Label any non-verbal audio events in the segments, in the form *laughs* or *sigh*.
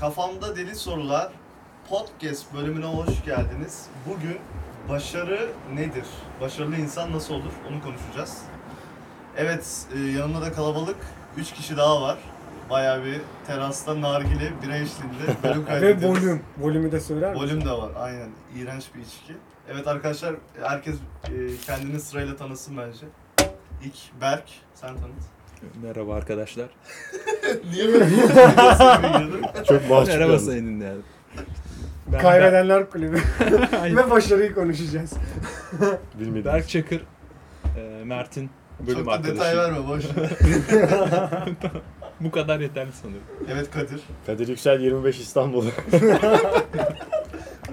Kafamda Deli Sorular podcast bölümüne hoş geldiniz. Bugün başarı nedir? Başarılı insan nasıl olur? Onu konuşacağız. Evet, e, yanımda da kalabalık 3 kişi daha var. Bayağı bir terasta nargile bira eşliğinde bölüm *laughs* Ve kaydediyoruz. volüm. Volümü de söyler misin? Volüm de var aynen. İğrenç bir içki. Evet arkadaşlar herkes e, kendini sırayla tanısın bence. İlk Berk, sen tanıt. Merhaba arkadaşlar. *laughs* *laughs* Niye böyle? Çok mahcup Merhaba yalnız. sayın dinleyenler. Ben Kaybedenler kulübü. *laughs* Aynen. Ve başarıyı konuşacağız. Bilmedim. Berk Çakır, e, Mert'in bölüm Çok da arkadaşı. detay verme boş. ver. *laughs* Bu kadar yeterli sanırım. Evet Kadir. Kadir Yüksel 25 İstanbul.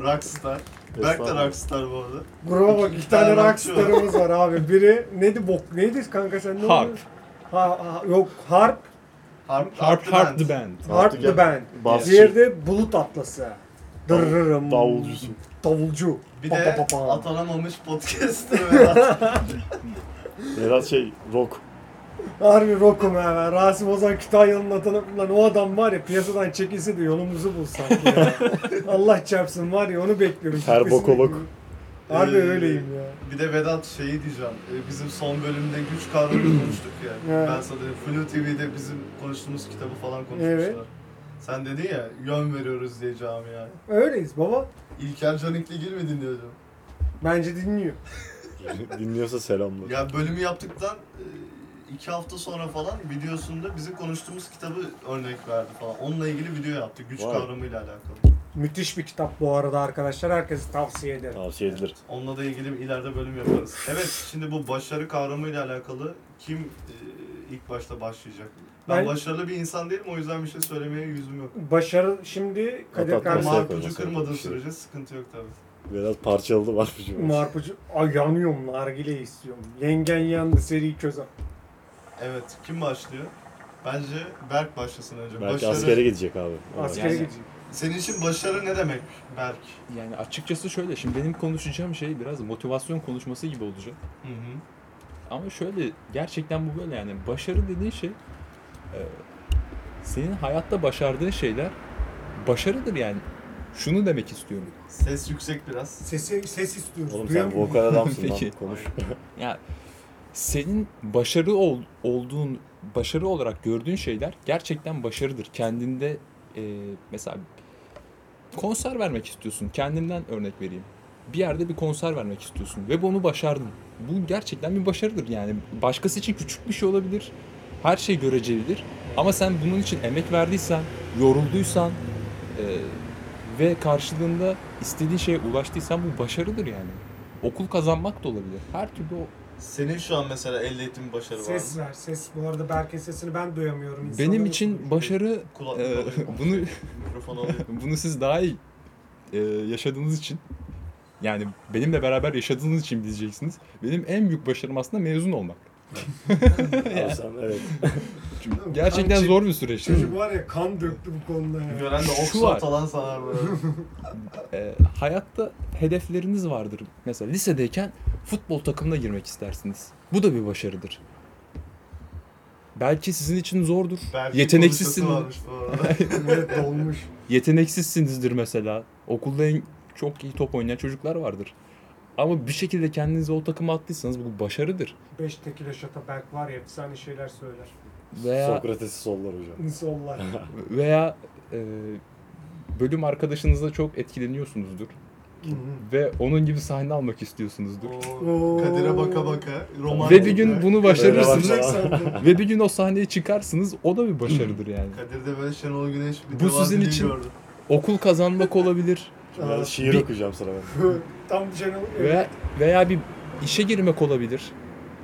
Rockstar. Berk de. Rockstar bu arada. Gruba bak iki İki tane tane rockstarımız var abi. Biri neydi bok neydi kanka sen ne Harp. Ha, ha, yok Harp. Harp, Harp Harp Band. the Band. Harp the Band. Basçı. Diğeri de Bulut Atlası. Dırırım. Davulcusu. Davulcu. Bir Pa, de pa, pa, pa. atanamamış podcaster Vedat. *laughs* Vedat şey rock. Harbi rokum ha. Rasim Ozan Kütahyalı'nın adını lan o adam var ya piyasadan çekilse de yolumuzu bulsak ya. *laughs* Allah çarpsın var ya onu bekliyorum. Her Gitmesini bokolog. bekliyorum. Harbi Ee, öyleyim ya. Bir de Vedat şeyi diyeceğim. Ee, Bizim son bölümde güç kavramını *clears throat* konuştuk ya. Evet. Ben sana Flu TV'de bizim konuştuğumuz kitabı falan konuşmuşlar. Evet. Sen dedin ya yön veriyoruz diye camiaya. Öyleyiz baba. İlker Canikligil mi dinliyordun? Bence dinliyor. *laughs* Dinliyorsa selamlar. Ya bölümü yaptıktan e, iki hafta sonra falan videosunda bizim konuştuğumuz kitabı örnek verdi falan. Onunla ilgili video yaptı güç Vay. kavramıyla alakalı. Müthiş bir kitap bu arada arkadaşlar. Herkese tavsiye ederim. Tavsiye edilir. Onunla da ilgili ileride bölüm yaparız. Evet şimdi bu başarı kavramıyla alakalı kim e, ilk başta başlayacak? Ben, Ben- başarılı bir insan değilim o yüzden bir şey söylemeye yüzüm yok. Başarı şimdi Kadir Atat kardeşim masaya Marpucu koymasın. kırmadığın sürece sıkıntı yok tabii. Vedat parçaladı var cümle. Marpucu ay yanıyorum nargile istiyorum. Yengen yandı seri köze. Evet kim başlıyor? Bence Berk başlasın önce. Belki askere gidecek abi. Askere Yani- gidecek. Senin için başarı ne demek Berk? Yani açıkçası şöyle, şimdi benim konuşacağım şey biraz motivasyon konuşması gibi olacak. Hı hı. Ama şöyle, gerçekten bu böyle yani. Başarı dediğin şey, e, senin hayatta başardığın şeyler başarıdır yani. Şunu demek istiyorum. Ses yüksek biraz. Sesi ses istiyoruz. Oğlum Duyuyor sen musun? vokal adamsın *laughs* Peki. lan konuş. *laughs* Ya senin başarı ol, olduğun başarı olarak gördüğün şeyler gerçekten başarıdır. Kendinde e, mesela konser vermek istiyorsun. Kendimden örnek vereyim. Bir yerde bir konser vermek istiyorsun ve bunu başardın. Bu gerçekten bir başarıdır yani. Başkası için küçük bir şey olabilir. Her şey görecelidir. Ama sen bunun için emek verdiysen, yorulduysan e, ve karşılığında istediğin şeye ulaştıysan bu başarıdır yani. Okul kazanmak da olabilir. Her türlü Senin şu an mesela elde ettiğin başarı var Ses mı? ver ses. Bu arada Berk'in sesini ben duyamıyorum. Benim İnsanların için başarı Kulaklık e, *laughs* bunu Mikrofon *laughs* bunu siz daha iyi e, yaşadığınız için yani benimle beraber yaşadığınız için diyeceksiniz. Benim en büyük başarım aslında mezun olmak. *laughs* Evet. Çünkü gerçekten zor bir süreç. Çocuk var ya kan döktü bu konuda ya. Gören de Şu Oxford var. falan sanar böyle. E, hayatta hedefleriniz vardır. Mesela lisedeyken futbol takımına girmek istersiniz. Bu da bir başarıdır. Belki sizin için zordur. Belki Yeteneksizsiniz. evet *laughs* dolmuş. Yeteneksizsinizdir mesela. Okulda en çok iyi top oynayan çocuklar vardır. Ama bir şekilde kendinizi o takıma attıysanız bu başarıdır. 5 tekile şata Berk var ya efsane şeyler söyler. Veya Sokrates'i sollar hocam. *laughs* Sollar. veya e, bölüm arkadaşınızla çok etkileniyorsunuzdur. Ve onun gibi sahne almak istiyorsunuzdur. Oo. Kadir'e baka baka. Romantik Ve bir gün bunu başarırsınız ve bir gün o sahneye çıkarsınız. O da bir başarıdır yani. Kadir'de böyle Şenol Güneş bir Bu sizin için- gördüm. Okul kazanmak olabilir Biraz Aa, şiir bir- okuyacağım sana ben. *laughs* Tam canım. veya veya bir işe girmek olabilir.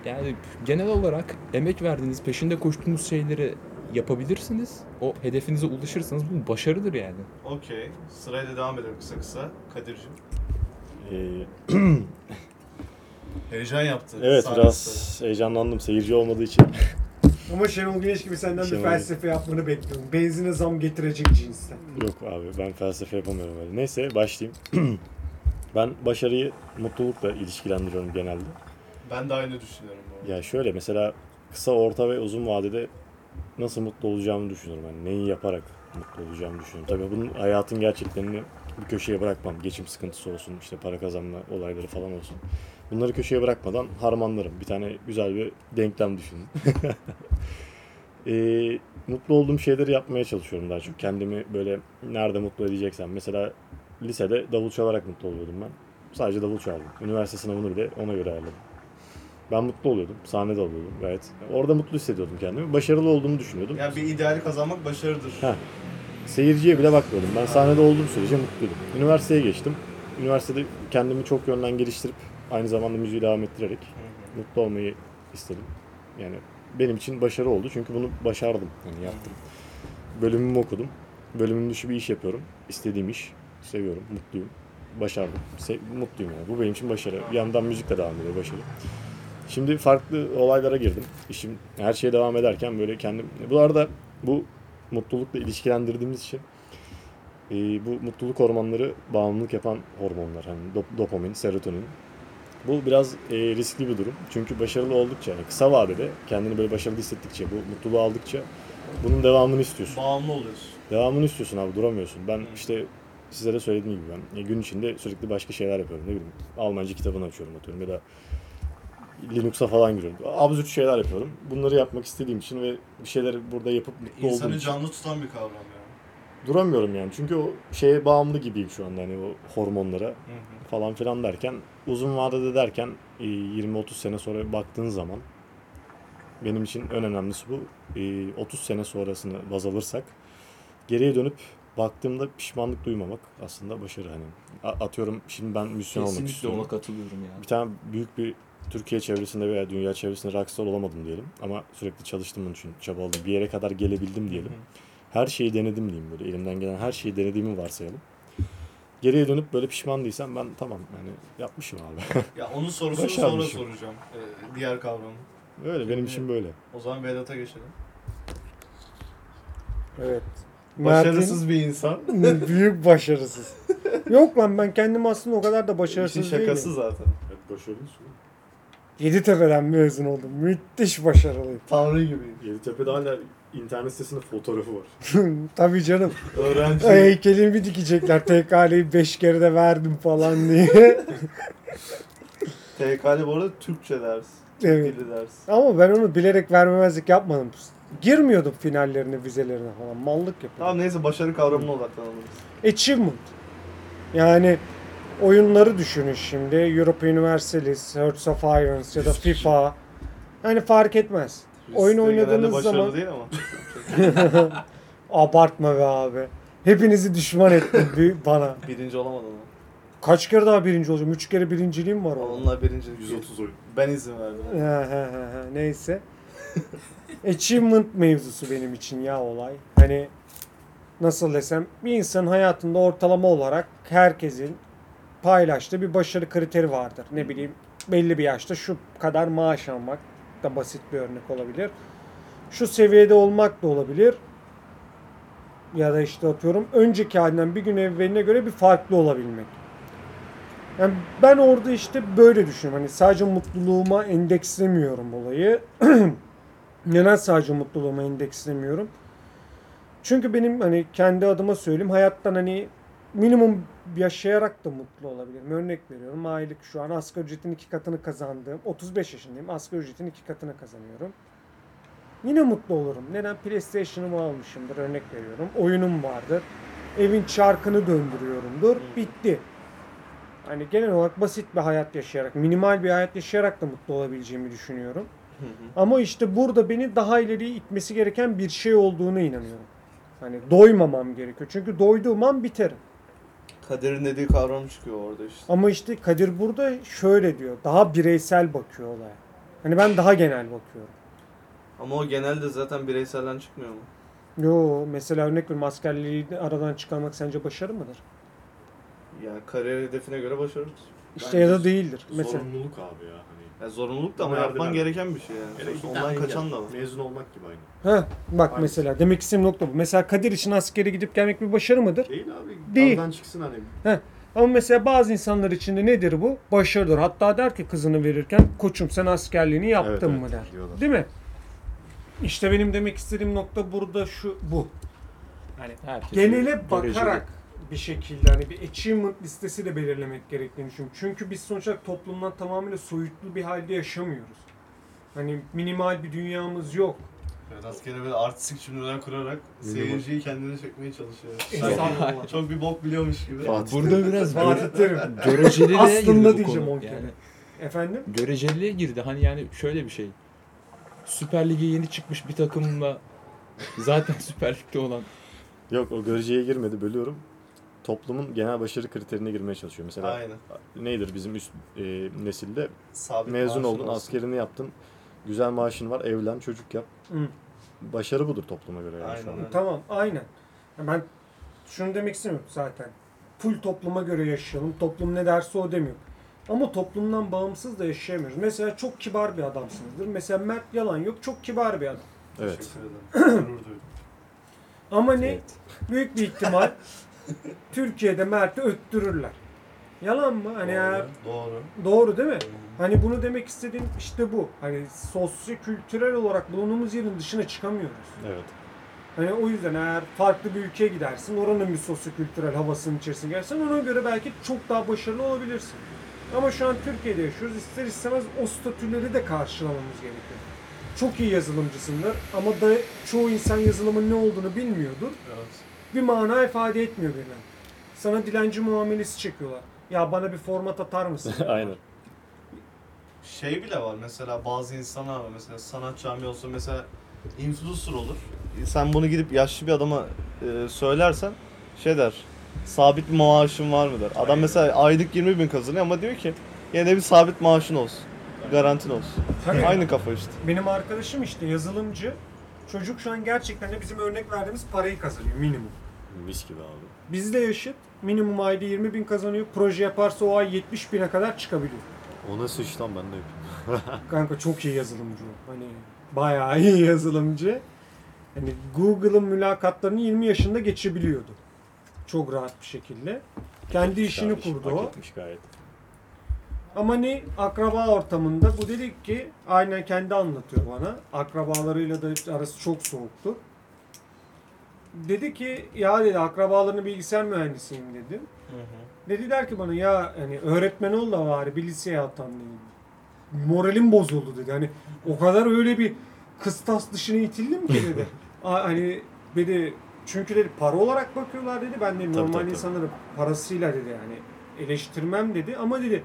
Yani genel olarak emek verdiğiniz, peşinde koştuğunuz şeyleri yapabilirsiniz. O hedefinize ulaşırsanız bu başarıdır yani. Okey. Sırayla devam edelim kısa kısa. Kadir'cim. Ee, *clears throat* Heyecan yaptı. evet sahnesi. biraz heyecanlandım seyirci olmadığı için. *laughs* Ama Şenol Güneş gibi senden bir Şenol- felsefe yapmanı bekliyorum. Benzine zam getirecek cinsten. Yok abi ben felsefe yapamıyorum öyle. Neyse başlayayım. *clears throat* ben başarıyı mutlulukla ilişkilendiriyorum genelde. Ben de aynı düşünüyorum bu arada. Ya şöyle mesela kısa, orta ve uzun vadede nasıl mutlu olacağımı düşünüyorum. Yani neyi yaparak mutlu olacağımı düşünüyorum. Tabii bunun hayatın gerçeklerini bir köşeye bırakmam. Geçim sıkıntısı olsun, işte para kazanma olayları falan olsun. Bunları köşeye bırakmadan harmanlarım. Bir tane güzel bir denklem düşünün. *laughs* Ee, mutlu olduğum şeyleri yapmaya çalışıyorum daha çok. Kendimi böyle nerede mutlu edeceksem. Mesela lisede davul çalarak mutlu oluyordum ben. Sadece davul çaldım. Üniversite sınavını bile ona göre ayarladım. Ben mutlu oluyordum. Sahnede oluyordum gayet. Orada mutlu hissediyordum kendimi. Başarılı olduğumu düşünüyordum. Yani bir ideali kazanmak başarıdır. Ha. Seyirciye bile bakmıyordum. Ben sahnede olduğum sürece mutluydum. Üniversiteye geçtim. Üniversitede kendimi çok yönden geliştirip aynı zamanda müziği devam ettirerek mutlu olmayı istedim. Yani benim için başarı oldu çünkü bunu başardım. Yani yaptım. Bölümümü okudum. Bölümüm dışı bir iş yapıyorum. İstediğim iş. Seviyorum. Mutluyum. Başardım. Se- mutluyum yani. Bu benim için başarı. Bir yandan müzikle devam ediyor başarı. Şimdi farklı olaylara girdim. İşim her şeye devam ederken böyle kendim... Bu arada bu mutlulukla ilişkilendirdiğimiz için e, bu mutluluk hormonları bağımlılık yapan hormonlar. Hani dop- dopamin, serotonin. Bu biraz e, riskli bir durum. Çünkü başarılı oldukça, yani kısa vadede kendini böyle başarılı hissettikçe, bu mutluluğu aldıkça bunun devamını istiyorsun. Bağımlı oluyorsun. Devamını istiyorsun abi duramıyorsun. Ben işte size de söylediğim gibi ben e, gün içinde sürekli başka şeyler yapıyorum. Ne bileyim Almanca kitabını açıyorum atıyorum ya da Linux'a falan giriyorum. Absürt şeyler yapıyorum. Bunları yapmak istediğim için ve bir şeyleri burada yapıp mutlu olduğum İnsanı için canlı tutan bir kavram yani. duramıyorum yani. Çünkü o şeye bağımlı gibiyim şu anda hani o hormonlara falan filan derken uzun vadede derken e, 20-30 sene sonra baktığın zaman benim için en önemlisi bu. E, 30 sene sonrasını baz alırsak geriye dönüp baktığımda pişmanlık duymamak aslında başarı hani. A- Atıyorum şimdi ben müzisyen olmak Kesinlikle istiyorum. ona katılıyorum ya. Bir tane büyük bir Türkiye çevresinde veya dünya çevresinde rockstar olamadım diyelim. Ama sürekli çalıştım bunun için, çabaladım. Bir yere kadar gelebildim diyelim. Her şeyi denedim diyeyim böyle. Elimden gelen her şeyi denediğimi varsayalım. Geriye dönüp böyle pişman değilsem ben tamam yani yapmışım abi. *laughs* Ya onun sorusunu sonra Başarmışım. soracağım. Ee, diğer kavramı. Öyle benim için böyle. O zaman Vedat'a geçelim. Evet. Başarısız bir insan. *laughs* Mert'in büyük başarısız. *laughs* Yok lan ben kendim aslında o kadar da başarısız İşin şakası değilim. zaten. Evet başarılısın. Yeditepe'den mezun oldum. Müthiş başarılıyım. Tanrı gibi. Yeditepe'de hala internet sitesinde fotoğrafı var. *laughs* Tabii canım. Öğrenci. Heykelimi dikecekler. TK'liyi 5 kere de verdim falan diye. *laughs* TK'li bu arada Türkçe ders. Evet. Dili ders. Ama ben onu bilerek vermemezlik yapmadım. Girmiyordum finallerine, vizelerine falan. Mallık yapıyordum. Tamam neyse başarı kavramına odaklanalım. Achievement. Yani oyunları düşünün şimdi. Europa Universalis, Hearts of Irons ya da FIFA. Yani fark etmez. Oyun oynadığınız zaman- değil ama. *laughs* Abartma be abi. Hepinizi düşman ettin bir- *laughs* bana. Birinci olamadı ama. Kaç kere daha birinci olacağım? Üç kere birinciliğim var orada. Onunla birinci. 130 oyun. Ben izin verdim. He he he he. Neyse. Achievement mevzusu benim için ya olay. Hani nasıl desem bir insanın hayatında ortalama olarak herkesin paylaştığı bir başarı kriteri vardır. Ne bileyim belli bir yaşta şu kadar maaş almak da basit bir örnek olabilir. Şu seviyede olmak da olabilir. Ya da işte atıyorum önceki halinden bir gün evveline göre bir farklı olabilmek. Yani ben orada işte böyle düşünüyorum. Hani sadece mutluluğuma endekslemiyorum olayı. *clears throat* Neden sadece mutluluğuma endekslemiyorum? Çünkü benim hani kendi adıma söyleyeyim hayattan hani minimum yaşayarak da mutlu olabilirim. Örnek veriyorum. Aylık şu an asgari ücretin iki katını kazandığım 35 yaşındayım. Asgari ücretin iki katını kazanıyorum. Yine mutlu olurum. Neden? PlayStation'ımı almışımdır. Örnek veriyorum. Oyunum vardır. Evin çarkını döndürüyorumdur. Bitti. Hani genel olarak basit bir hayat yaşayarak, minimal bir hayat yaşayarak da mutlu olabileceğimi düşünüyorum. Ama işte burada beni daha ileriye itmesi gereken bir şey olduğunu inanıyorum. Hani doymamam gerekiyor. Çünkü doyduğum an biterim. Kader'in dediği kavram çıkıyor orada işte. Ama işte Kadir burada şöyle diyor. Daha bireysel bakıyor olaya. Hani ben daha genel bakıyorum. Ama o genelde zaten bireyselden çıkmıyor mu? Yo mesela örnek veriyorum askerliği aradan çıkarmak sence başarı mıdır? Yani kariyer hedefine göre başarırız. İşte Bence ya da değildir. Mesela Zorunluluk abi ya. Ya zorunluluk da ama yapman yardım- gereken bir şey yani. Hele Sonuçta Ondan kaçan da var. Mezun olmak gibi aynı. ha bak Aynısı. mesela demek istediğim nokta bu. Mesela Kadir için askere gidip gelmek bir başarı mıdır? Değil abi. Değil. Aradan çıksın hani. Ama mesela bazı insanlar için de nedir bu? Başarıdır. Hatta der ki kızını verirken koçum sen askerliğini yaptın Evet, mı evet, der. diyorlar. Değil mi? İşte benim demek istediğim nokta burada şu bu. Hani Herkes genele göreceli. bakarak bir şekilde hani bir achievement listesi de belirlemek gerektiğini düşünüyorum. Çünkü biz sonuç olarak toplumdan tamamıyla soyutlu bir halde yaşamıyoruz. Hani minimal bir dünyamız yok. Rastgele böyle artistik cümleler kurarak seyirciyi kendine çekmeye çalışıyor. Estağfurullah. Çok bir bok biliyormuş gibi. Fatih Burada biraz Fatih Terim. göreceliliğe girdi Aslında bu diyeceğim konu. on kere. Yani Efendim? göreceliliğe girdi. Hani yani şöyle bir şey. Süper Lig'e yeni çıkmış bir takımla zaten *laughs* Süper Lig'de olan Yok o göreceye girmedi bölüyorum. Toplumun genel başarı kriterine girmeye çalışıyor. Mesela Aynen. nedir bizim üst e, nesilde Sabit mezun oldun, olsun. askerini yaptın, güzel maaşın var, evlen, çocuk yap. Hı. Başarı budur topluma göre yani şu an. Aynen. Tamam aynen. Ya Ben şunu demek istemiyorum zaten. Full topluma göre yaşayalım. Toplum ne derse o demiyor. Ama toplumdan bağımsız da yaşayamıyoruz. Mesela çok kibar bir adamsınızdır. Mesela Mert yalan yok çok kibar bir adam. Evet. Teşekkür ederim. Ama ne? Evet. Büyük bir ihtimal *laughs* Türkiye'de Mert'i öttürürler. Yalan mı? Hani eğer Doğru. doğru değil mi? Hani bunu demek istediğim işte bu. Hani sosyo-kültürel olarak bulunduğumuz yerin dışına çıkamıyoruz. Evet. Hani o yüzden eğer farklı bir ülkeye gidersin, oranın bir sosyo-kültürel havasının içerisine girersen ona göre belki çok daha başarılı olabilirsin. Ama şu an Türkiye'de yaşıyoruz. İster istemez o statüleri de karşılamamız gerekiyor. Çok iyi yazılımcısındır ama da çoğu insan yazılımın ne olduğunu bilmiyordur. Evet. Bir mana ifade etmiyor birine. Sana dilenci muamelesi çekiyorlar. Ya bana bir format atar mısın? *laughs* Aynen. Şey bile var mesela bazı insanlar var mesela sanat cami olsun mesela influencer olur. Sen bunu gidip yaşlı bir adama e, söylersen şey der sabit bir maaşın var mı der. Adam mesela aylık 20 bin kazanıyor ama diyor ki yine de bir sabit maaşın olsun. Garantin olsun. Tabii. Aynı kafa işte. Benim arkadaşım işte yazılımcı. Çocuk şu an gerçekten de bizim örnek verdiğimiz parayı kazanıyor minimum. Mis gibi abi. Bizde yaşıt minimum ayda 20 bin kazanıyor. Proje yaparsa o ay 70 bine kadar çıkabiliyor. O nasıl iş lan ben de yapayım. *laughs* Kanka çok iyi yazılımcı o. Hani bayağı iyi yazılımcı. Hani Google'ın mülakatlarını 20 yaşında geçebiliyordu. Çok rahat bir şekilde. Kendi işini Kardeşim, kurdu hak o. gayet. Ama ne akraba ortamında bu dedik ki aynen kendi anlatıyor bana. Akrabalarıyla da arası çok soğuktu. Dedi ki ya dedi akrabalarını bilgisayar mühendisiyim dedim. Dediler ki bana ya hani öğretmen ol da bari bir liseye atan dedi. Moralim bozuldu dedi. Hani o kadar öyle bir kıstas dışına itildim ki dedi. *laughs* A- hani dedi çünkü dedi para olarak bakıyorlar dedi. Ben de normal tabii, tabii. insanları parasıyla dedi yani eleştirmem dedi. Ama dedi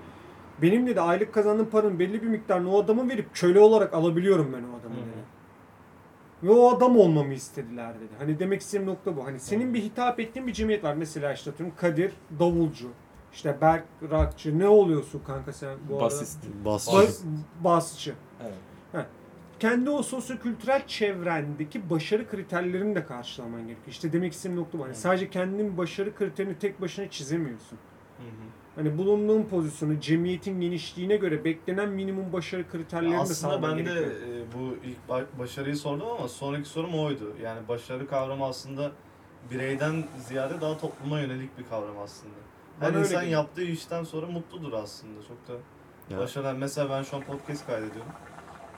benim dedi aylık kazandığım paranın belli bir miktarını o adama verip köle olarak alabiliyorum ben o adamı Hı hı. dedi. Ve o adam olmamı istediler dedi. Hani demek istediğim nokta bu. Hani senin bir hitap ettiğin bir cemiyet var. Mesela işte atıyorum Kadir davulcu. İşte Berk rockçı. Ne oluyorsun kanka sen bu basist. Bas. arada? Bas, basçı. Evet. Kendi o sosyokültürel çevrendeki başarı kriterlerini de karşılaman gerekiyor. İşte demek istediğim nokta bu. Hani sadece kendinin başarı kriterini tek başına çizemiyorsun. Hani bulunduğun pozisyonu, cemiyetin genişliğine göre beklenen minimum başarı kriterlerini de Aslında ben de e, bu ilk ba- başarıyı sordum ama sonraki sorum oydu. Yani başarı kavramı aslında bireyden ziyade daha topluma yönelik bir kavram aslında. Her öyle insan yaptığı işten sonra mutludur aslında. Çok da Ya. başarılı. Mesela ben şu an podcast kaydediyorum.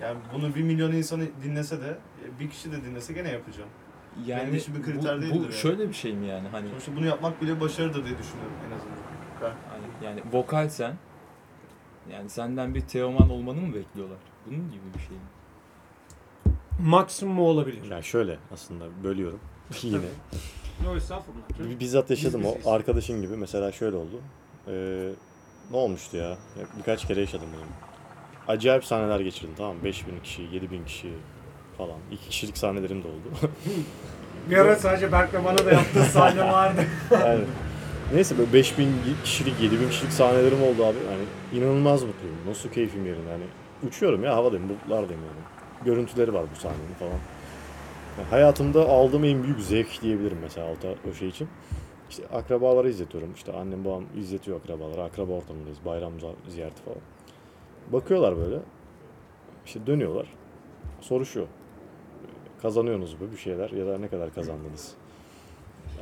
Yani bunu bir milyon insanı dinlese de e, bir kişi de dinlese gene yapacağım. Yani Benim için bir bu- kriter bu, değildir yani. şöyle bir şey mi yani hani Sonuçta bunu yapmak bile başarıdır diye düşünüyorum en azından. hani yani vokal sen yani senden bir Teoman olmanı mı bekliyorlar? Bunun gibi bir şey mi? Maksimum olabilir. Ya şöyle aslında bölüyorum *laughs* yine. Yo estağfurullah. Bizzat yaşadım o biziz. arkadaşın gibi. Mesela şöyle oldu. Ee, ne olmuştu ya? Birkaç kere yaşadım bunu. Acayip sahneler geçirdim tamam mı? 5000 kişi, 7000 kişi falan. İki kişilik sahnelerim de oldu. Bir ara sadece Berk'le bana da yaptığı sahne vardı. *laughs* yani, neyse böyle 5000 kişilik, 7000 kişilik sahnelerim oldu abi. Yani inanılmaz mutluyum. Nasıl keyfim yerinde yani. Uçuyorum ya havadayım, bulutlardayım yani. Görüntüleri var bu sahnenin falan. Yani hayatımda aldığım en büyük zevk diyebilirim mesela o, o şey için. İşte akrabaları izletiyorum. İşte annem babam izletiyor akrabaları. Akraba ortamındayız. Bayram ziyareti falan. Bakıyorlar böyle. İşte dönüyorlar. Soruşuyor. Kazanıyorsunuz mu bir şeyler ya da ne kadar kazandınız?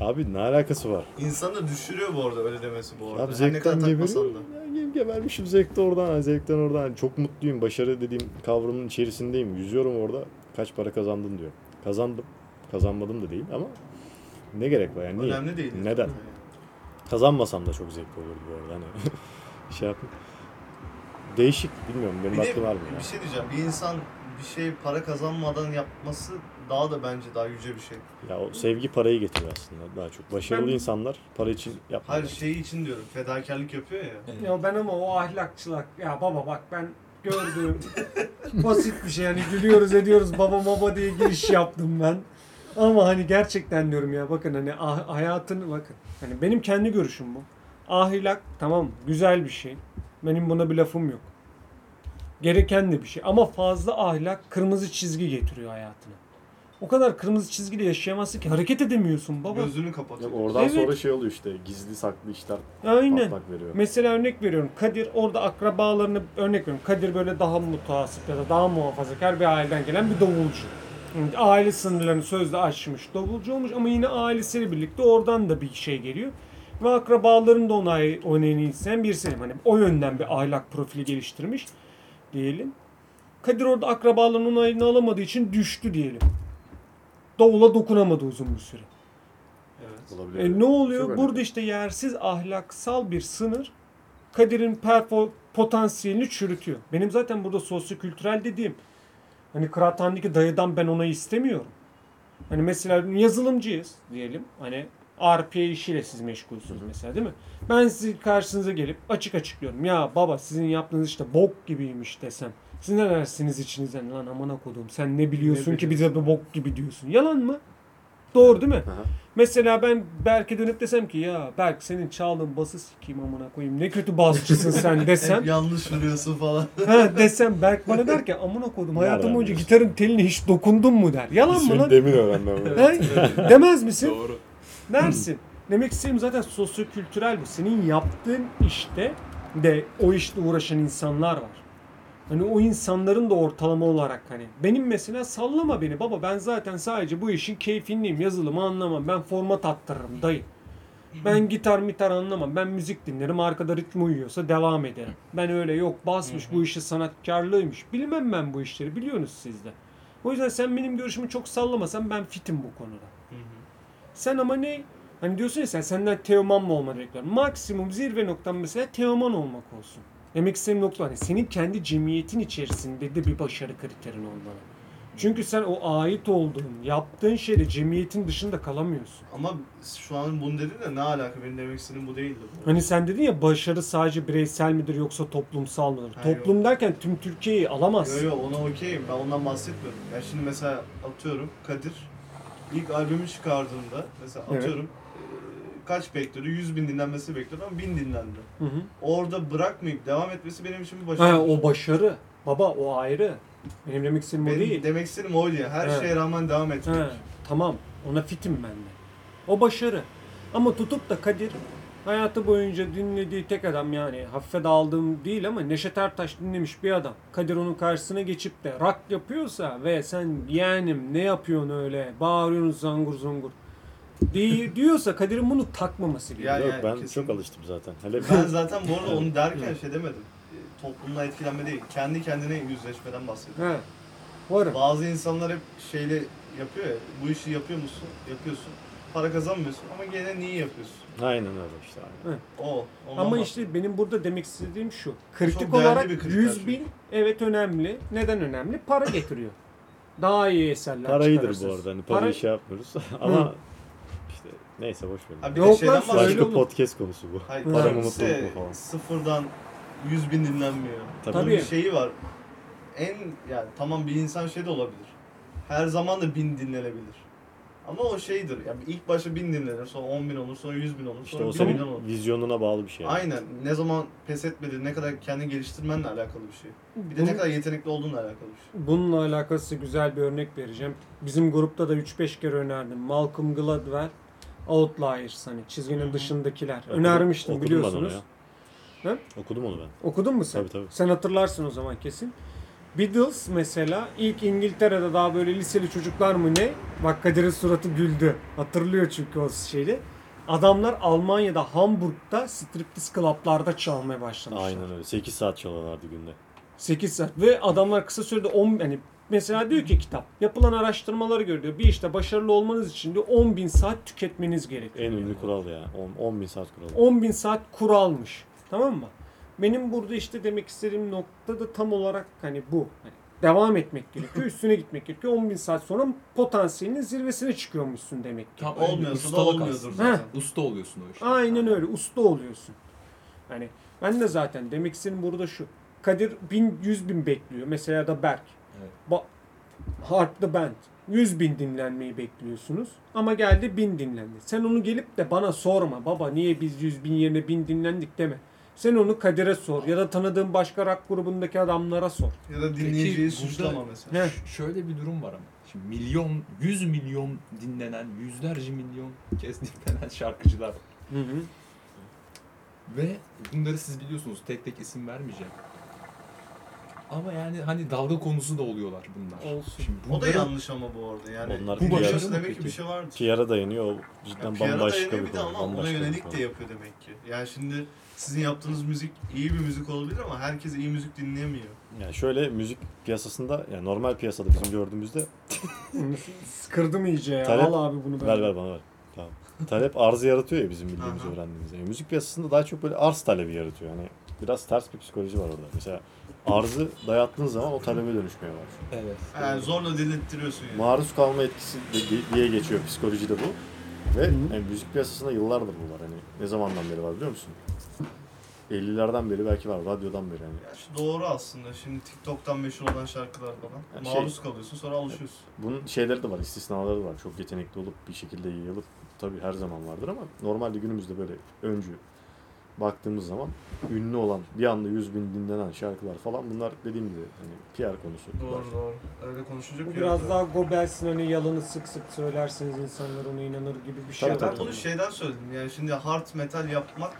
Abi ne alakası var? İnsanı düşürüyor bu arada öyle demesi bu arada. Abi zevkten geberiyorum. Ya, ge- gebermişim zevk de oradan, zevkten oradan. Çok mutluyum. Başarı dediğim kavramın içerisindeyim. Yüzüyorum orada. Kaç para kazandın diyor. Kazandım. Kazanmadım da değil ama Ne gerek var yani? Niye? Önemli değil. Neden? Kazanmasam da çok zevkli olurdu bu arada. Hani *laughs* şey yapayım. Değişik bilmiyorum benim Bir aklım vermiyor. bir şey diyeceğim. Bir insan bir şey para kazanmadan yapması daha da bence daha yüce bir şey. Ya o sevgi parayı getiriyor aslında daha çok. Başarılı Ben- insanlar para için yapmıyor. Hayır şeyi için diyorum. Fedakarlık yapıyor ya. Evet. Ya ben ama o ahlakçılık ya baba bak ben gördüğüm *laughs* basit bir şey yani gülüyoruz ediyoruz baba baba diye giriş yaptım ben. Ama hani gerçekten diyorum ya bakın hani ah- hayatın bakın hani benim kendi görüşüm bu. Ahlak tamam güzel bir şey. Benim buna bir lafım yok. Gereken de bir şey ama fazla ahlak kırmızı çizgi getiriyor hayatına. O kadar kırmızı çizgiyle yaşayamazsın ki hareket edemiyorsun baba. Gözünü kapatıyor. Oradan Evet. sonra şey oluyor işte gizli saklı işler Aynen. patlak veriyor. Mesela örnek veriyorum. Kadir orada akrabalarını örnek veriyorum. Kadir böyle daha mutasip ya da daha muhafazakar bir aileden gelen bir davulcu. Yani Aile sınırlarını sözde aşmış davulcu olmuş ama yine ailesiyle birlikte oradan da bir şey geliyor. Ve akrabaların da onay, onayını isteyen birisi. Hani o yönden bir ahlak profili geliştirmiş diyelim. Kadir orada akrabaların onayını alamadığı için düştü diyelim. Davula dokunamadı uzun bir süre. Evet. Olabilir. E, ne oluyor? Çok Burada önemli. işte yersiz ahlaksal bir sınır Kadir'in perfo potansiyelini çürütüyor. Benim zaten burada sosyokültürel dediğim hani kıraathanedeki dayıdan ben onayı istemiyorum. Hani mesela yazılımcıyız diyelim. Hani RPA işiyle siz meşgulsünüz mesela değil mi? Ben sizin karşınıza gelip açık açıklıyorum. Ya baba sizin yaptığınız işte bok gibiymiş desem. Siz ne dersiniz içinizden lan amına kodum sen ne biliyorsun Ne ki bize bir bok gibi diyorsun. Yalan mı? Doğru değil mi? Aha. Mesela ben Berk'e dönüp desem ki ya Berk senin çaldığın bası sikeyim amına koyayım ne kötü basçısın sen *laughs* desem. Yanlış vuruyorsun falan. ha desem Berk bana der ki amına koydum hayatım boyunca gitarın teline hiç dokundun mu der. Yalan mı lan? demin öğrendim. Ha? Demez misin? Doğru. Dersin. Demek istediğim zaten sosyokültürel bu. Senin yaptığın işte de o işte uğraşan insanlar var. Hani o insanların da ortalama olarak hani benim mesela sallama beni baba ben zaten sadece bu işin keyfinliyim yazılımı anlamam ben format attırırım dayı. Ben gitar mitar anlamam. Ben müzik dinlerim. Arkada ritmi uyuyorsa devam ederim. Ben öyle yok basmış bu işi sanatkarlığıymış. Bilmem ben bu işleri. Biliyorsunuz siz de. O yüzden sen benim görüşümü çok sallamasan ben fitim bu konuda. Sen ama ne? Hani diyorsun ya sen senden Teoman mı olmanı bekliyorum. Maksimum zirve noktan mesela Teoman olmak olsun. Demek istediğim nokta hani senin kendi cemiyetin içerisinde de bir başarı kriterin olmalı. Çünkü sen o ait olduğun, yaptığın şeyle cemiyetin dışında kalamıyorsun. Ama şu an bunu dedin de ne alaka? Benim demek istediğim bu değildi. Bu. Hani sen dedin ya başarı sadece bireysel midir yoksa toplumsal mıdır? Ha, Toplum derken tüm Türkiye'yi alamazsın. Yo yo ona okeyim. Ben ondan bahsetmiyorum. Ya şimdi mesela atıyorum Kadir ilk albümü çıkardığında mesela atıyorum kaç bekliyordu? 100 bin dinlenmesi bekliyordu ama 1000 dinlendi. Hı hı. Orada bırakmayıp devam etmesi benim için bir başarı. Ha, o başarı. Baba o ayrı. Benim demek istediğim o Benim değil. demek istediğim oydu ya. Her Evet. şeye rağmen devam etmek. He, tamam ona fitim ben de. O başarı. Ama tutup da Kadir hayatı boyunca dinlediği tek adam yani hafife de aldığım değil ama Neşet Ertaş dinlemiş bir adam. Kadir onun karşısına geçip de rock yapıyorsa ve sen yeğenim ne yapıyorsun öyle bağırıyorsun zangur zungur diyorsa Kadir'in bunu takmaması gerekiyor. Yani- Yok ben kesin. çok alıştım zaten. Hele Ben zaten bu arada onu derken şey demedim. Toplumla etkilenme değil. Kendi kendine yüzleşmeden bahsediyorum. He. Bazı insanlar hep şeyle yapıyor ya. Bu işi yapıyor musun? Yapıyorsun. Para kazanmıyorsun ama gene niye yapıyorsun? aynen öyle işte. Abi. O. Ama bahsediyorum. işte benim burada demek istediğim şu. Kritik olarak bir kriter 100 çünkü. bin evet önemli. Neden önemli? Para getiriyor. Daha iyi eserler Para iyidir bu arada. Hani parayı Para- şey yapmıyoruz. *laughs* Ama neyse boş bir de Yok lan, Başka oğlum. podcast konusu bu. Hayır, Para para mı, mutluluk mu falan. Sıfırdan 100 bin dinlenmiyor. Tabii. Bunun Tabii. bir şeyi var. En yani tamam bir insan şey de olabilir. Her zaman da bin dinlenebilir. Ama o şeydir. Yani ilk başta bin dinlenir, sonra 10 bin olur, sonra 100 bin olur, İşte sonra o 1 senin milyon olur. vizyonuna bağlı bir şey. yani. Aynen. Ne zaman pes etmedin, ne kadar kendini geliştirmenle alakalı bir şey. Bir de ne kadar yetenekli olduğunla alakalı bir şey. Bununla alakası güzel bir örnek vereceğim. Bizim grupta da 3-5 kere önerdim. Malcolm Gladwell, Outliers hani çizginin dışındakiler. Okudum- Önermiştim okudum ben onu biliyorsunuz. ya. Ha? Okudum onu ben. Okudun mu sen? Tabii, tabii. Sen hatırlarsın o zaman kesin. Beatles mesela ilk İngiltere'de daha böyle liseli çocuklar mı ne? Bak Kadir'in suratı güldü. Hatırlıyor çünkü o şeyi. Adamlar Almanya'da Hamburg'da striptiz klaplarda çalmaya başlamışlar. Aynen öyle. 8 saat çalarlardı günde. 8 saat ve adamlar kısa sürede 10 hani Mesela diyor ki kitap yapılan araştırmaları göre diyor bir işte başarılı olmanız için diyor 10 bin saat tüketmeniz gerekiyor. En ünlü kural ya. 10, 10 bin saat kuralı. 10 bin saat kuralmış. Tamam mı? Benim burada işte demek istediğim nokta da tam olarak hani bu. Hani devam etmek gerekiyor. *laughs* Üstüne gitmek gerekiyor. 10 bin saat sonra potansiyelinin zirvesine çıkıyormuşsun demek ki. Tam Olmuyorsa da olmuyordur zaten. Usta oluyorsun o işte. Aynen öyle. Usta oluyorsun. Hani ben de zaten demek istediğim burada şu. Kadir bin, 100 bin bekliyor. Mesela da Berk. Ba Harp the Band. 100 bin dinlenmeyi bekliyorsunuz. Ama geldi 1000 dinlendi. Sen onu gelip de bana sorma. Baba niye biz 100 bin yerine 1000 dinlendik deme. Sen onu Kadir'e sor. Ya da tanıdığın başka rock grubundaki adamlara sor. Ya da dinleyiciyi suçlama mesela. Heh. Ş- Şöyle bir durum var ama. Şimdi milyon, 100 milyon dinlenen, yüzlerce milyon kez dinlenen şarkıcılar. Hı hı. Ve bunları siz biliyorsunuz tek tek isim vermeyeceğim. Ama yani hani dalga konusu da oluyorlar bunlar. Olsun. Şimdi O da yanlış ama bu arada. Yani Onlar bu başarısı demek ki bir şey vardır. PR'a dayanıyor. O cidden Yani PR'a bambaşka dayanıyor bir konu. ama ona yönelik de yapıyor demek ki. Yani şimdi sizin yaptığınız müzik iyi bir müzik olabilir ama herkes iyi müzik dinleyemiyor. Yani şöyle müzik piyasasında yani normal piyasada bizim gördüğümüzde *laughs* Kırdım iyice ya. Talep- Al abi bunu ver ver bana ver. Talep arzı yaratıyor ya bizim bildiğimiz Aha. öğrendiğimiz. Yani müzik piyasasında daha çok böyle arz talebi yaratıyor. Yani biraz ters bir psikoloji var orada. Mesela arzı dayattığın zaman o talebe dönüşmeye başlıyor. Evet. Yani zorla dilettiriyorsun yani. Maruz kalma etkisi de- diye geçiyor psikolojide bu. Ve yani müzik piyasasında yıllardır bu var. Hani ne zamandan beri var biliyor musun? 50'lerden beri belki var, radyodan beri yani. Ya doğru aslında. Şimdi TikTok'tan meşhur olan şarkılar falan. Ya şey- Maruz kalıyorsun sonra alışıyorsun. Bunun şeyleri de var, istisnaları da var. Çok yetenekli olup bir şekilde yayılıp tabii her zaman vardır ama normalde günümüzde böyle öncü baktığımız zaman ünlü olan bir anda 100 bin dinlenen şarkılar falan bunlar dediğim gibi hani PR konusu. Doğru doğru. Öyle konuşacak Bu bir biraz daha Gobels'in hani yalını sık sık söylerseniz insanlar ona inanır gibi bir şey Tabii, var. Ben bunu şeyden söyledim yani şimdi hard metal yapmak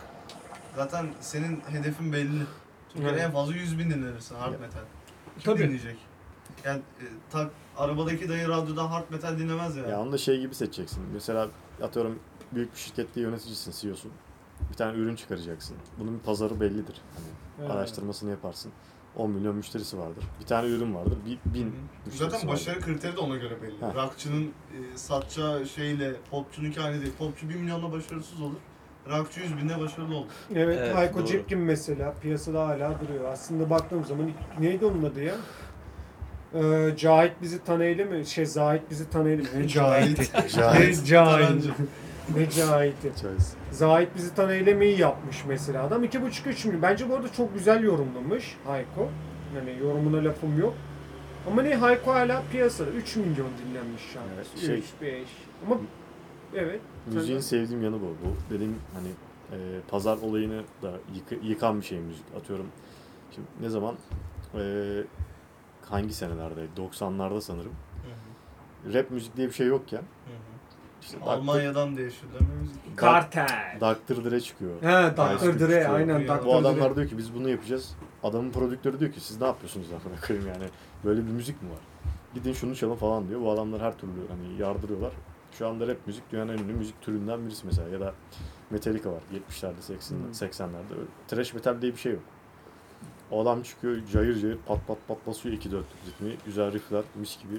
zaten senin hedefin belli. Türkiye'de Evet. en fazla 100 bin dinlenirsin hard Ya. metal. Kim Tabii. dinleyecek? Yani e, tak, arabadaki dayı radyoda hard metal dinlemez yani. Ya onu da şey gibi seçeceksin. Mesela atıyorum büyük bir şirkette yöneticisin, CEO'sun. Bir tane ürün çıkaracaksın. Bunun bir pazarı bellidir. Hani Evet. araştırmasını yaparsın. 10 milyon müşterisi vardır. Bir tane ürün vardır. Bir, bin müşterisi Zaten vardır. başarı kriteri de ona göre belli. Ha. Rockçının e, satacağı şeyle popçununki aynı değil. Popçu 1 milyonla başarısız olur. Rockçı 100 binle başarılı olur. Evet, Evet, Hayko. Cepkin mesela piyasada hala duruyor. Aslında baktığım zaman neydi onun adı ya? Ee, Cahit bizi tanıyla mı? Şey Zahit bizi tanıyla mı? Ne Cahit? Ne Cahit. Cahit? Ne Cahit'i? Choice. Zahit bizi tanıylemeyi yapmış mesela adam. 2,5-3 milyon. Bence bu arada çok güzel yorumlamış Hayko. Yani yorumuna lafım yok. Ama ne Hayko hala piyasada 3 milyon dinlenmiş şarkısı. Evet, şey- 3, 5. Ama evet. Müziğin sevdiğim yanı bu. Bu dediğim hani e, pazar olayını da yık- yıkan bir şey müzik. Atıyorum şimdi ne zaman e, hangi senelerde? 90'larda sanırım. Rap müzik diye bir şey yokken işte Dr. Almanya'dan değişiyor değil mi müzik? Kartel. Dr. Dre çıkıyor. He Dr. Dre aynen Bu Dr. Bu adamlar diyor ki biz bunu yapacağız. Adamın prodüktörü diyor ki siz ne yapıyorsunuz amına koyayım yani. Böyle bir müzik mi var? Gidin şunu çalın falan diyor. Bu adamlar her türlü hani yardırıyorlar. Şu anda rap müzik dünyanın en ünlü müzik türünden birisi mesela ya da Metallica var 70'lerde 80'lerde Hmm. 80'lerde. Öyle Thrash metal diye bir şey yok. O adam çıkıyor cayır cayır pat pat pat basıyor 2 4 ritmi. Güzel riffler mis gibi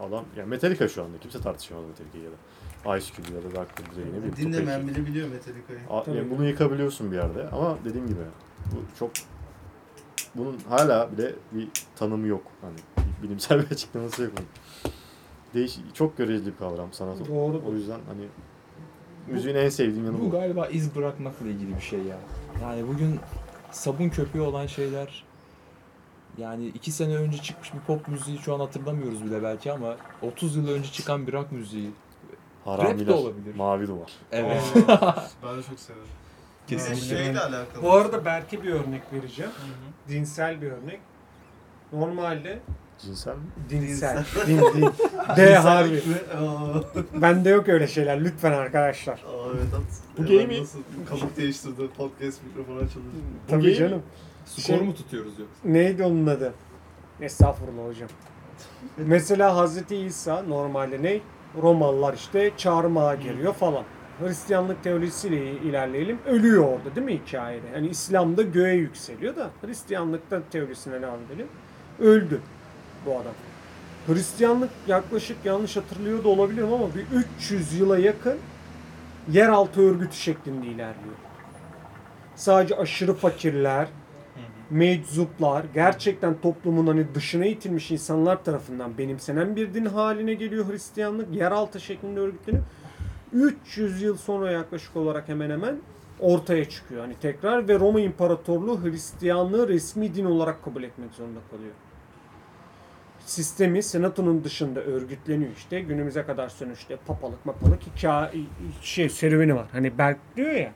adam. Yani Metallica şu anda kimse tartışamaz Metallica'yı ya da. Ice Cube ya da Dr. Dre ne bileyim. Dinlemeyen bile biliyor Metallica'yı. A- yani bunu yıkabiliyorsun bir yerde ama dediğim gibi bu çok bunun hala bile bir tanımı yok. Hani bilimsel *laughs* bir açıklaması yok. Değiş çok göreceli bir kavram sanat. Doğru. O yüzden hani müziğin en sevdiğim yanı Bu bu. galiba iz bırakmakla ilgili bir şey ya. Yani bugün sabun köpüğü olan şeyler yani iki sene önce çıkmış bir pop müziği şu an hatırlamıyoruz bile belki ama 30 yıl önce çıkan bir rock müziği. Haramiler, de olabilir. Mavi duvar. Evet. Ben de çok severim. *laughs* Kesinlikle. Şeyle alakalı. Bu arada belki bir örnek vereceğim. Hı hı. Dinsel bir örnek. Normalde Cinsel mi? dinsel. din din. *laughs* D harfi. Bende yok öyle şeyler lütfen arkadaşlar. Aa, evet at. Bu gay mi? Nasıl kabuk değiştirdi podcast mikrofonu açıldı. Tabii gay canım. Skoru Şey- mu tutuyoruz yoksa? Neydi onun adı? Estağfurullah hocam. *laughs* Mesela Hazreti İsa normalde ne? Romalılar işte çağırmaya geliyor falan. Hristiyanlık teolojisiyle ilerleyelim. Ölüyor orada değil mi hikayede? Yani İslam'da göğe yükseliyor da Hristiyanlıkta teorisine devam edelim. Öldü bu adam. Hristiyanlık yaklaşık yanlış hatırlıyor da olabilirim ama bir 300 yıla yakın yeraltı örgütü şeklinde ilerliyor. Sadece aşırı fakirler, meczuplar, gerçekten toplumun hani dışına itilmiş insanlar tarafından benimsenen bir din haline geliyor Hristiyanlık. Yeraltı şeklinde örgütleniyor. 300 yıl sonra yaklaşık olarak hemen hemen ortaya çıkıyor. Hani tekrar ve Roma İmparatorluğu Hristiyanlığı resmi din olarak kabul etmek zorunda kalıyor. Sistemi senatonun dışında örgütleniyor işte. Günümüze kadar sonuçta papalık mapalık hikaye şey serüveni var. Hani Berk diyor ya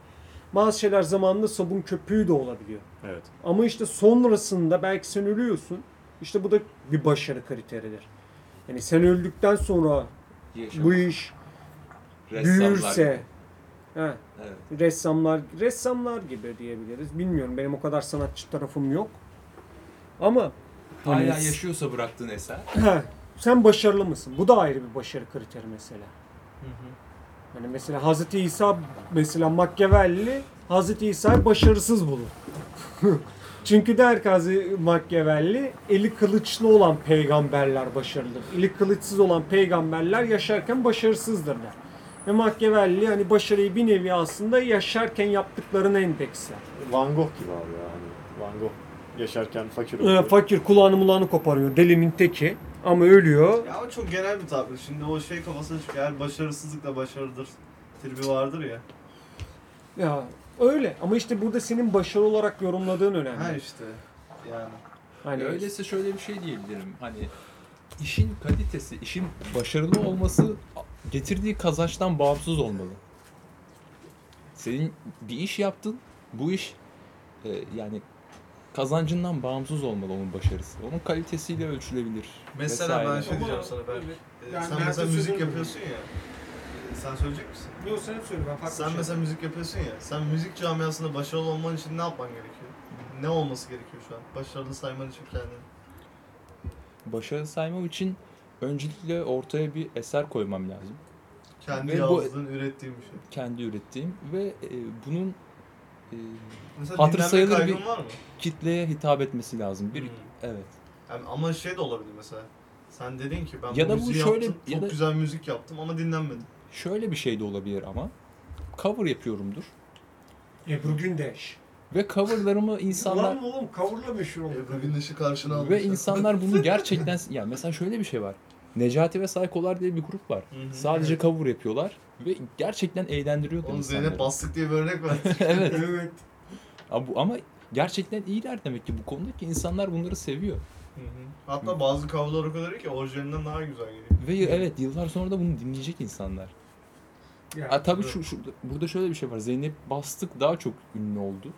bazı şeyler zamanında sabun köpüğü de olabiliyor. Evet. Ama işte sonrasında belki sen ölüyorsun. İşte bu da bir başarı kriteridir. Yani sen öldükten sonra bu iş büyürse ha, Evet. ressamlar ressamlar gibi diyebiliriz. Bilmiyorum benim o kadar sanatçı tarafım yok. Ama Hala hani- yaşıyorsa bıraktığın eser. Sen başarılı mısın? Bu da ayrı bir başarı kriteri mesela. Hani mesela Hazreti İsa mesela Machiavelli Hazreti İsa'yı başarısız bulur. *laughs* Çünkü der ki Machiavelli eli kılıçlı olan peygamberler başarılıdır. Eli kılıçsız olan peygamberler yaşarken başarısızdır der. Ve Machiavelli hani başarıyı bir nevi aslında yaşarken yaptıklarını endeksler. Van Gogh gibi abi ya. Hani Van Gogh yaşarken fakir Ee, oluyor. fakir kulağını mulağını koparıyor delinin teki ama ölüyor. Ya ama çok genel bir tabir. Şimdi o şey kafasına çıkıyor. Eğer başarısızlık da başarıdır. Tribi vardır ya. Ya öyle ama işte burada senin başarı olarak yorumladığın önemli. Ha işte. Yani. Hani Öyleyse şöyle bir şey diyebilirim. Hani işin kalitesi, işin başarılı olması getirdiği kazançtan bağımsız olmalı. Senin bir iş yaptın, bu iş e, yani kazancından bağımsız olmalı onun başarısı. Onun kalitesiyle ölçülebilir. Mesela ben şey diyeceğim sana ben. Evet. Ee, Yani sen mesela müzik yapıyorsun ya. Ee, Sen söyleyecek misin? Yok sen hep söyle ben farklı Sen şey. mesela müzik yapıyorsun ya. Sen müzik camiasında başarılı olman için ne yapman gerekiyor? Ne olması gerekiyor şu an? Başarılı sayman için kendini. Başarı saymam için öncelikle ortaya bir eser koymam lazım. Kendi Ve bu- yazdığın, ürettiğin bir şey. Kendi ürettiğim ve e, bunun e, Mesela dinlenme sayılır kaygın bir- var mı? kitleye hitap etmesi lazım. Bir Hmm. evet. Yani ama şey de olabilir mesela. Sen dedin ki ben Ya bu da bu müziği şöyle- yaptım, ya çok da- güzel müzik yaptım ama dinlenmedim. Şöyle bir şey de olabilir ama cover yapıyorumdur. Ebru Gündeş. Ve coverlarımı *laughs* insanlar Ulan oğlum coverla meşhur oldu. Ebru Gündeş'i karşına almış. ve insanlar bunu *laughs* gerçekten ya mesela şöyle bir şey var. Necati ve Saykolar diye bir grup var. Hı hı. Sadece cover yapıyorlar ve gerçekten eğlendiriyordu Oğlum insanları. Zeynep Bastık diye bir örnek var. *laughs* evet. evet. Ama, bu- ama gerçekten iyiler demek ki bu konuda ki insanlar bunları seviyor. Hı hı. Hatta bazı kavgalar o kadar iyi ki orijinalinden daha güzel geliyor. Ve evet yıllar sonra da bunu dinleyecek insanlar. Ya, Ha, tabii şu, şu burada şöyle bir şey var. Zeynep Bastık daha çok ünlü oldu.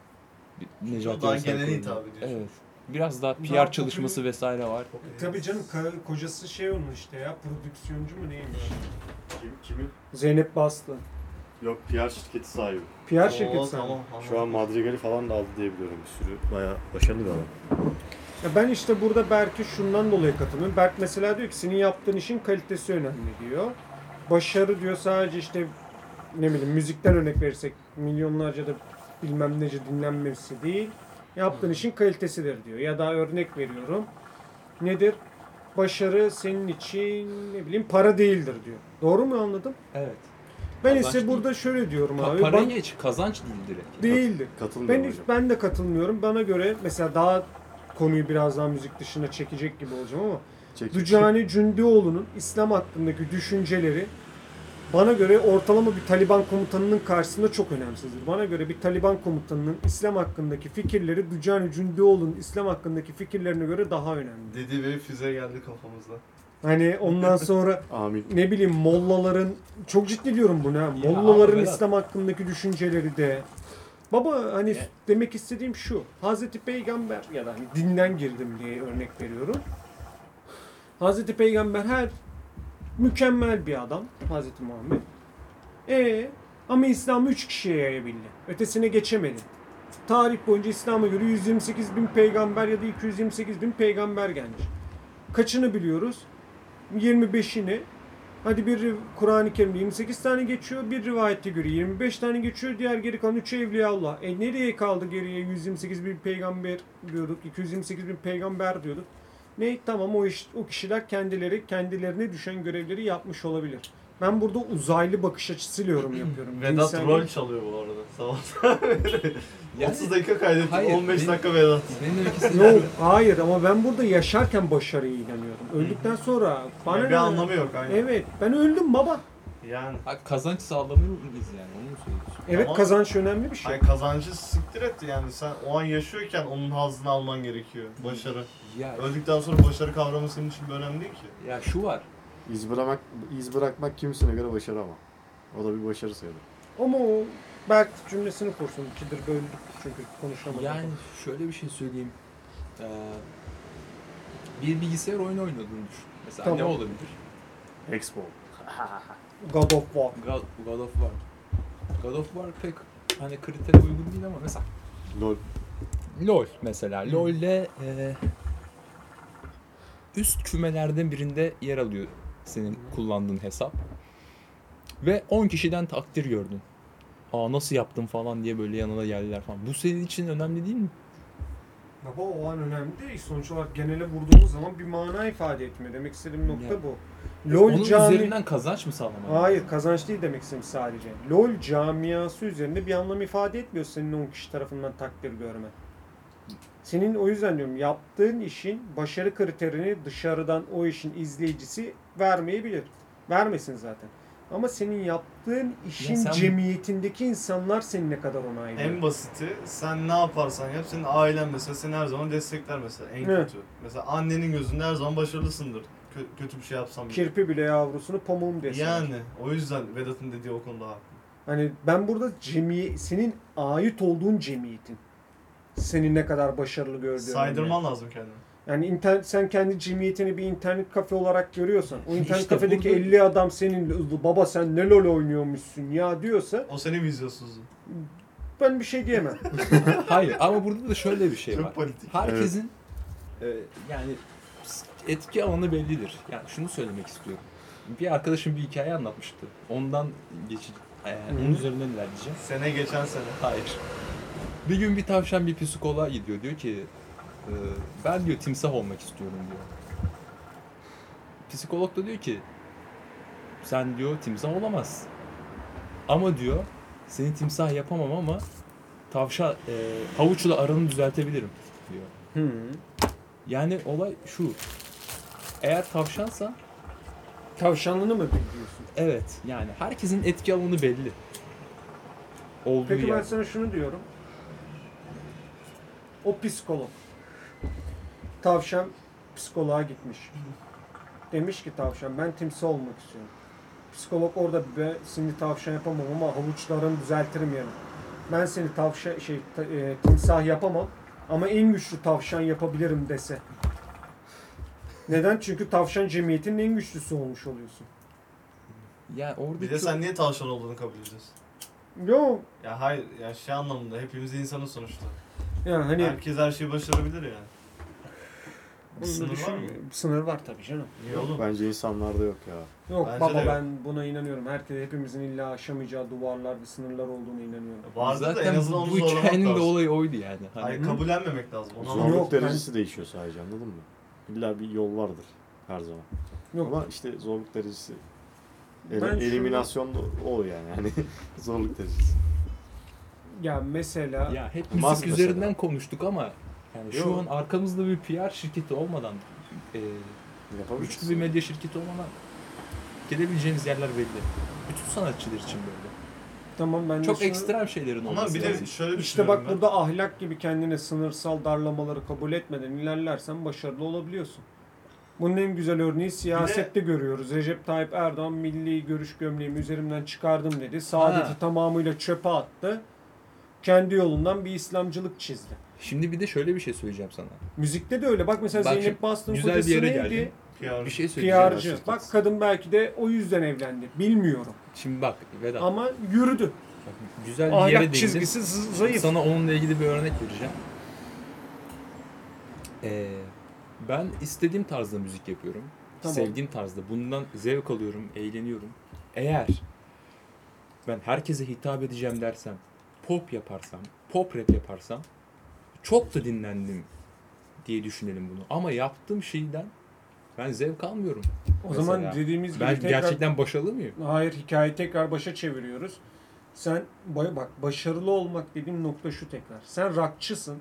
Necati daha ve genel hitap ediyor. Evet. Biraz daha Daha PR popüler- çalışması vesaire var. Tabii canım kocası şey onun işte ya prodüksiyoncu mu neymiş? Kim, kimi? Zeynep Bastı. Yok PR şirketi sahibi. PR Oo, şirketi sahibi. tamam, Şu an anladım. Madrigal'i falan da aldı diye biliyorum bir sürü. Bayağı başarılı bir adam. Ya ben işte burada Berk'e şundan dolayı katılıyorum. Berk mesela diyor ki senin yaptığın işin kalitesi önemli diyor. Başarı diyor sadece işte ne bileyim müzikten örnek verirsek milyonlarca da bilmem nece dinlenmesi değil. Yaptığın işin kalitesidir diyor. Ya da örnek veriyorum. Nedir? Başarı senin için ne bileyim para değildir diyor. Doğru mu anladım? Evet. Ben Kazanç ise burada değil. şöyle diyorum Pa- abi. para Ben- geç, kazanç değil direkt. değildir. Katılmıyorum Ben hocam. ben de katılmıyorum. Bana göre mesela daha konuyu biraz daha müzik dışına çekecek gibi olacağım ama Çek- Dücani Cündioğlu'nun İslam hakkındaki düşünceleri bana göre ortalama bir Taliban komutanının karşısında çok önemsizdir. Bana göre bir Taliban komutanının İslam hakkındaki fikirleri Dücani Cündioğlu'nun İslam hakkındaki fikirlerine göre daha önemli. Dedi ve füze geldi kafamızda. Hani ondan *laughs* sonra Amin. ne bileyim mollaların çok ciddi diyorum bunu ha. Ya Mollaların Vedat. İslam hakkındaki düşünceleri de Baba hani Ya. demek istediğim şu. Hazreti Peygamber ya da hani dinden girdim diye örnek veriyorum. Hazreti Peygamber her mükemmel bir adam Hazreti Muhammed. E ama İslam'ı üç kişiye yayabildi. Ötesine geçemedi. Tarih boyunca İslam'a göre 128 bin peygamber ya da 228 bin peygamber gelmiş. Kaçını biliyoruz? 25'ini. Hadi bir Kur'an-ı Kerim'de 28 tane geçiyor. Bir rivayette göre 25 tane geçiyor. Diğer geri kalan 3 Evliyaullah. E nereye kaldı geriye 128 bin peygamber diyorduk. 228 bin peygamber diyorduk. Ne tamam o iş o kişiler kendileri kendilerine düşen görevleri yapmış olabilir. Ben burada uzaylı bakış açısıyla yorum *clears throat* yapıyorum. Vedat Cinsel- rol çalıyor bu arada. Sabah *laughs* Yani- 30 dakika kaydettik. Hayır, 15 benim- dakika Vedat. Benim Yok hayır ama ben burada yaşarken başarıya inanıyorum. Öldükten sonra bana Yani bir ne? anlamı yok aynen. Evet ben öldüm baba. Yani Ha, kazanç sağlamıyor muyuz yani onu mu söylüyorsun? Evet Ama- kazanç önemli bir şey. Ay kazancı siktir etti yani sen o an yaşıyorken onun hazzını alman gerekiyor. Başarı. Ya, Öldükten sonra başarı kavramı senin için bir önemli değil ki. ya şu var. İz bırakmak, iz bırakmak kimisine göre başarı ama. O da bir başarı sayılır. Ama o Berk cümlesini kursun. İkidir böldük çünkü konuşamadık. Yani şöyle bir şey söyleyeyim. Ee, bir bilgisayar oyunu oynadığını düşün. Mesela Tamam. ne olabilir? Expo. *laughs* God of War. God, God of War. God of War pek hani kritere uygun değil ama mesela Lol. LoL mesela. LoL'de e, üst kümelerden birinde yer alıyor senin kullandığın hesap. Ve 10 kişiden takdir gördün. Aa nasıl yaptın falan diye böyle yanına geldiler falan. Bu senin için önemli değil mi? Baba o an önemli değil. Sonuç olarak genele vurduğumuz zaman bir mana ifade etmiyor. Demek istediğim nokta Ya. bu. LoL Onun cami... üzerinden kazanç mı sağlamak? Hayır kazanç değil demek istedim sadece. LoL camiası üzerinde bir anlam ifade etmiyor senin 10 kişi tarafından takdir görmen. Senin o yüzden diyorum yaptığın işin başarı kriterini dışarıdan o işin izleyicisi vermeyebilir. Vermesin zaten. Ama senin yaptığın işin sen- cemiyetindeki insanlar seni ne kadar onaylıyor. En basiti sen ne yaparsan yap senin ailen mesela seni her zaman destekler mesela en Evet. kötü. Mesela annenin gözünde her zaman başarılısındır. Kö- kötü bir şey yapsam bile. Kirpi bile yavrusunu pamuğum desin. Yani o yüzden Vedat'ın dediği o konuda haklı. Hani ben burada cemiye, senin ait olduğun cemiyetin seni ne kadar başarılı gördüğünü. Saydırman lazım kendini. Yani internet, sen kendi cemiyetini bir internet kafe olarak görüyorsan, o internet İşte kafedeki burada- 50 adam senin baba sen ne lol oynuyormuşsun ya diyorsa O senin vizyonsuzluğun. ben bir şey diyemem. *laughs* Hayır ama burada da şöyle bir şey var. Çok politik. Herkesin e, yani etki alanı bellidir. Yani şunu söylemek istiyorum. Bir arkadaşım bir hikaye anlatmıştı. Ondan geçip e, onun üzerinden ilerleyeceğim. Sene geçen sene. Hayır. Bir gün bir tavşan bir psikoloğa gidiyor. Diyor ki e, ben diyor timsah olmak istiyorum diyor. Psikolog da diyor ki sen diyor timsah olamazsın. Ama diyor seni timsah yapamam ama tavşan e, havuçla aranı düzeltebilirim diyor. Hı. Yani olay şu. Eğer tavşansa Tavşanlığını mı biliyorsun? evet yani herkesin etki alanı belli. Olduğu Peki ben yer. sana şunu diyorum. O psikolog. Tavşan psikoloğa gitmiş. Demiş ki tavşan ben timsah olmak istiyorum. Psikolog orada ben seni tavşan yapamam ama havuçlarını düzeltirim yani. Ben seni tavşan şey e, timsah yapamam ama en güçlü tavşan yapabilirim dese. Neden? Çünkü tavşan cemiyetinin en güçlüsü olmuş oluyorsun. Yani orada Bir de çok- sen niye tavşan olduğunu kabul ediyorsun? Yok. Ya hayır ya şey anlamında hepimiz insanız sonuçta. Yani hani Herkes her şeyi başarabilir yani. Bir sınır var mı? Sınır var tabii canım. Niye oğlum? Bence insanlarda yok ya. Yok Bence baba de yok. ben buna inanıyorum. Herkes hepimizin illa aşamayacağı duvarlar ve sınırlar olduğunu inanıyorum. Vardı da en Zaten azından onu bu zorlamak hikayenin de lazım. olayı oydu yani. Hani Hayır kabullenmemek lazım. Onu. Zorluk Yok, derecesi değişiyor sadece anladın mı? İlla bir yol vardır her zaman. Yok Ama işte zorluk derecesi Ben Eli- şunu- eliminasyon da o yani. Hani *laughs* zorluk derecesi. Ya mesela ya hep müzik mesela. üzerinden konuştuk ama yani şu Yok. an arkamızda bir PR şirketi olmadan e, güçlü bir medya şirketi olmadan gidebileceğimiz yerler belli. Bütün sanatçılar için böyle. tamam ben de Çok ekstrem şeylerin olması Ama bir de lazım. şöyle işte bak ben. burada ahlak gibi kendine sınırsal darlamaları kabul etmeden ilerlersen başarılı olabiliyorsun. Bunun en güzel örneği siyasette görüyoruz. Recep Tayyip Erdoğan milli görüş gömleğimi üzerimden çıkardım dedi. Saadeti Ha. tamamıyla çöpe attı. Kendi yolundan bir İslamcılık çizdi. Şimdi bir de şöyle bir şey söyleyeceğim sana. Müzikte de öyle. Bak mesela Bak Zeynep Bastık'ın güzel bir kocası yere neydi? geldin. PR. Bir şey söyleyeceğim. PR'cı. Bak kadın belki de o yüzden evlendi. Bilmiyorum. Şimdi bak Vedat. Ama yürüdü. bak, güzel bir yere Ahlak değindin. çizgisi zayıf. Sana onunla ilgili bir örnek vereceğim. Ee, ben istediğim tarzda müzik yapıyorum. Tamam. Sevdiğim tarzda. Bundan zevk alıyorum, eğleniyorum. Eğer ben herkese hitap edeceğim dersem, pop yaparsam, pop rap yaparsam çok da dinlendim diye düşünelim bunu. Ama yaptığım şeyden ben zevk almıyorum. O zaman Mesela. dediğimiz gibi Ben tekrar... gerçekten başarılı mıyım? Hayır hikayeyi tekrar başa çeviriyoruz. Sen ba- bak başarılı olmak dediğim nokta şu tekrar. Sen rockçısın.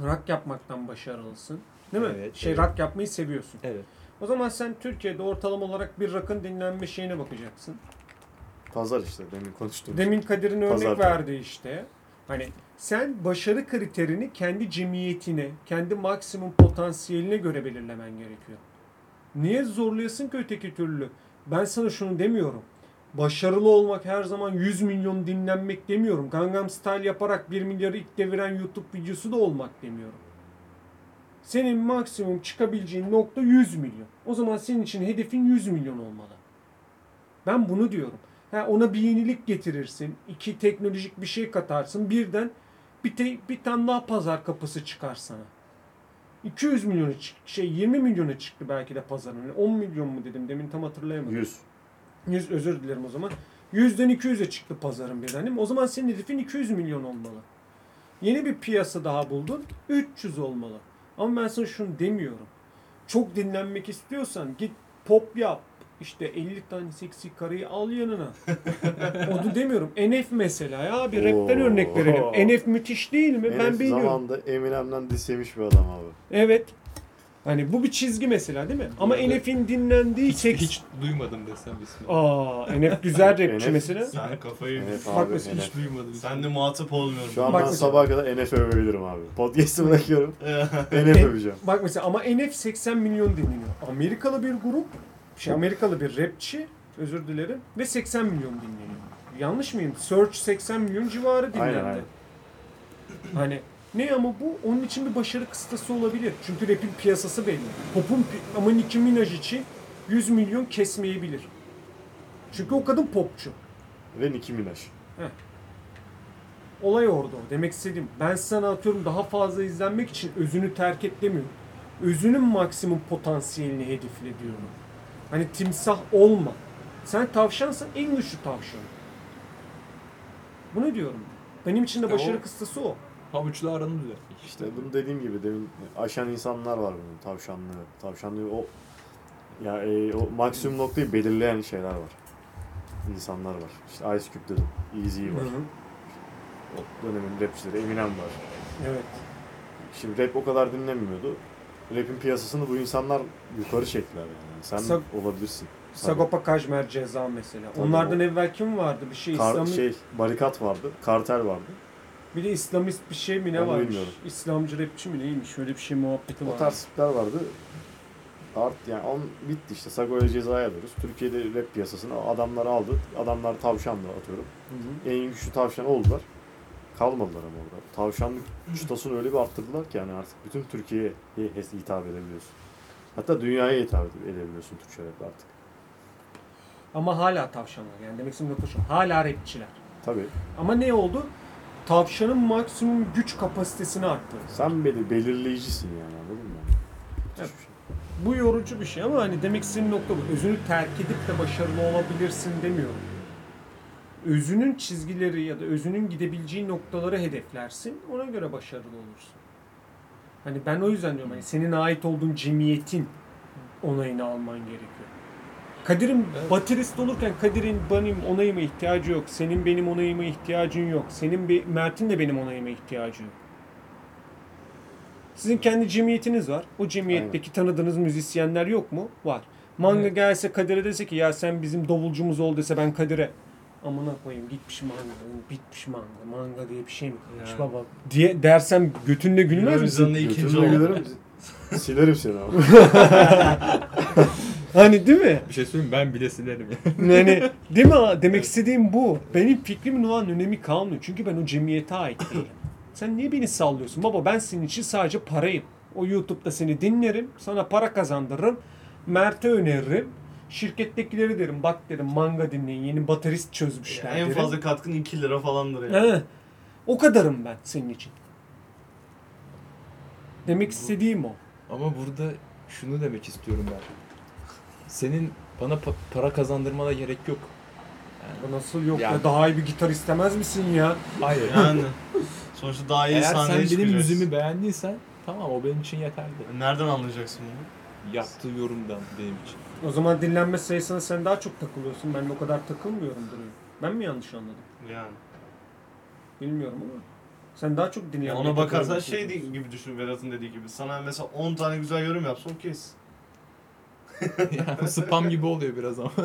Rock yapmaktan başarılısın. Değil mi? Evet, şey evet. rock yapmayı seviyorsun. Evet. O zaman sen Türkiye'de ortalama olarak bir rock'ın dinlenme şeyine bakacaksın. Pazar işte demin konuştuğumuz. Demin Kadir'in örnek Pazar. verdi işte. Hani sen başarı kriterini kendi cemiyetine, kendi maksimum potansiyeline göre belirlemen gerekiyor. Niye zorlayasın ki öteki türlü? Ben sana şunu demiyorum. Başarılı olmak her zaman 100 milyon dinlenmek demiyorum. Gangnam Style yaparak 1 milyarı ilk deviren YouTube videosu da olmak demiyorum. Senin maksimum çıkabileceğin nokta 100 milyon. O zaman senin için hedefin 100 milyon olmalı. Ben bunu diyorum. Ha, ona bir yenilik getirirsin. iki teknolojik bir şey katarsın. Birden bir, te- bir tane daha pazar kapısı çıkar sana. 200 milyonu şey 20 milyona çıktı belki de pazarın. 10 milyon mu dedim demin tam hatırlayamadım. 100. 100 özür dilerim o zaman. 100'den 200'e çıktı pazarın birden değil mi? O zaman senin hedefin 200 milyon olmalı. Yeni bir piyasa daha buldun. 300 olmalı. Ama ben sana şunu demiyorum. Çok dinlenmek istiyorsan git pop yap. İşte 50 tane seksi karıyı al yanına. Onu demiyorum. NF mesela ya. Bir rapten örnek verelim. NF müthiş değil mi? ben Enes beğeniyorum. zamanında Eminem'den dis yemiş bir adam abi. Evet. Hani bu bir çizgi mesela değil mi? Ama Evet. NF'in dinlendiği Hiç, seks... hiç duymadım desem ismi. Aa, NF güzel rapçi mesela. Sen kafayı Bak abi. mesela Enes. Hiç duymadım. Sen de muhatap olmuyorum. Şu an Bak ben mesela. sabaha kadar NF övebilirim abi. Podcast'ı bırakıyorum. NF öveceğim. Bak mesela ama NF 80 milyon dinleniyor. Amerikalı bir grup, şey Amerikalı bir rapçi, özür dilerim ve 80 milyon dinleniyor. Yanlış mıyım? Search 80 milyon civarı dinlendi. Aynen, aynen. Hani ne ama bu onun için bir başarı kıstası olabilir. Çünkü rap'in piyasası belli. Pop'un ama Nicki Minaj için 100 milyon kesmeyebilir. Çünkü o kadın popçu. Ve Nicki Minaj. Olay orada o. Demek istediğim ben sana atıyorum daha fazla izlenmek için özünü terk et demiyorum. Özünün maksimum potansiyelini hedefle diyorum. Hani timsah olma. Sen tavşansan en güçlü tavşan. Bunu diyorum. Benim için de E başarı o- kıstası o. Havuçlu aranı düzeltmek. İşte bunu dediğim gibi demin aşan insanlar var bunun tavşanlığı. Tavşanlığı o ya e, o maksimum noktayı belirleyen şeyler var. İnsanlar var. İşte Ice Cube dedim. Easy var. O dönemin rapçileri Eminem var. Evet. Şimdi rap o kadar dinlenmiyordu. Rap'in piyasasını bu insanlar yukarı çektiler yani. Sen Sag- olabilirsin. Sagopa Kajmer ceza mesela. Tabii Onlardan o- evvel kim vardı? Bir şey, Kar- İslami, şey barikat vardı, kartel vardı. bir de İslamist bir şey mi ne Onu varmış? bilmiyorum. İslamcı rapçi mi neymiş? Şöyle bir şey muhabbeti O var. tarz tipler vardı. Art yani on bitti işte. Sagoya cezaya alıyoruz. Türkiye'de rap piyasasını adamlar aldı. Adamlar tavşanla atıyorum. En güçlü tavşan oldular. Kalmadılar ama orada. Tavşanlık çıtasını öyle bir arttırdılar ki yani artık bütün Türkiye'ye hitap edebiliyorsun. Hatta dünyaya hitap ede- edebiliyorsun Türkçe rap artık. Ama hala tavşanlar yani demek istediğim nokta şu. Hala rapçiler. Tabii. Ama ne oldu? Tavşanın maksimum güç kapasitesini arttırdı. Sen beli belirleyicisin yani anladın mı? Evet. Bu yorucu bir şey ama hani demek istediğim nokta bu. Özünü terk edip de başarılı olabilirsin demiyorum. Özünün çizgileri ya da özünün gidebileceği noktaları hedeflersin. Ona göre başarılı olursun. Hani ben o yüzden diyorum hani senin ait olduğun cemiyetin onayını alman gerekiyor. Kadir'in Evet. baterist olurken Kadir'in benim onayıma ihtiyacı yok. Senin benim onayıma ihtiyacın yok. Senin be- Mert'in de benim onayıma ihtiyacı yok. Sizin kendi cemiyetiniz var. O cemiyetteki tanıdığınız müzisyenler yok mu? Var. Manga Evet. gelse Kadir'e dese ki ya sen bizim davulcumuz ol dese ben Kadir'e amına koyayım gitmiş manga, bitmiş manga, manga diye bir şey mi kalmış Ya. baba diye dersem götünde gülmez misin? İkinci Götümle oldu. gülerim, *laughs* silerim seni abi. *laughs* Hani değil mi? Bir şey söyleyeyim ben bile silerim. Yani *laughs* değil mi? Demek istediğim bu. Benim fikrimin o an önemi kalmıyor. Çünkü ben o cemiyete ait değilim. Sen niye beni sallıyorsun? Baba ben senin için sadece parayım. O YouTube'da seni dinlerim. Sana para kazandırırım. Mert'e öneririm. Şirkettekileri derim bak derim manga dinleyin yeni baterist çözmüşler en derim. fazla katkın 2 lira falandır yani. He. O kadarım ben senin için. Demek istediğim o. Ama burada şunu demek istiyorum ben. Senin bana pa- para kazandırmana gerek yok. Yani, Bu nasıl yok Yani- ya daha iyi bir gitar istemez misin ya? hayır. Yani *laughs* sonuçta daha iyi Eğer sen benim çıkacağız. yüzümü beğendiysen Tamam o benim için yeterli. Nereden anlayacaksın bunu? Yaptığı yorumdan benim için. O zaman dinlenme sayısına sen daha çok takılıyorsun. Ben o kadar takılmıyorum duruyor. Ben mi yanlış anladım? Yani. Bilmiyorum ama. Sen daha çok Ya dinlenmeye ona bakarsan şey değil gibi düşün Vedat'ın dediği gibi. Sana mesela 10 tane güzel yorum yapsa okeyiz. yani spam gibi oluyor biraz ama. *laughs*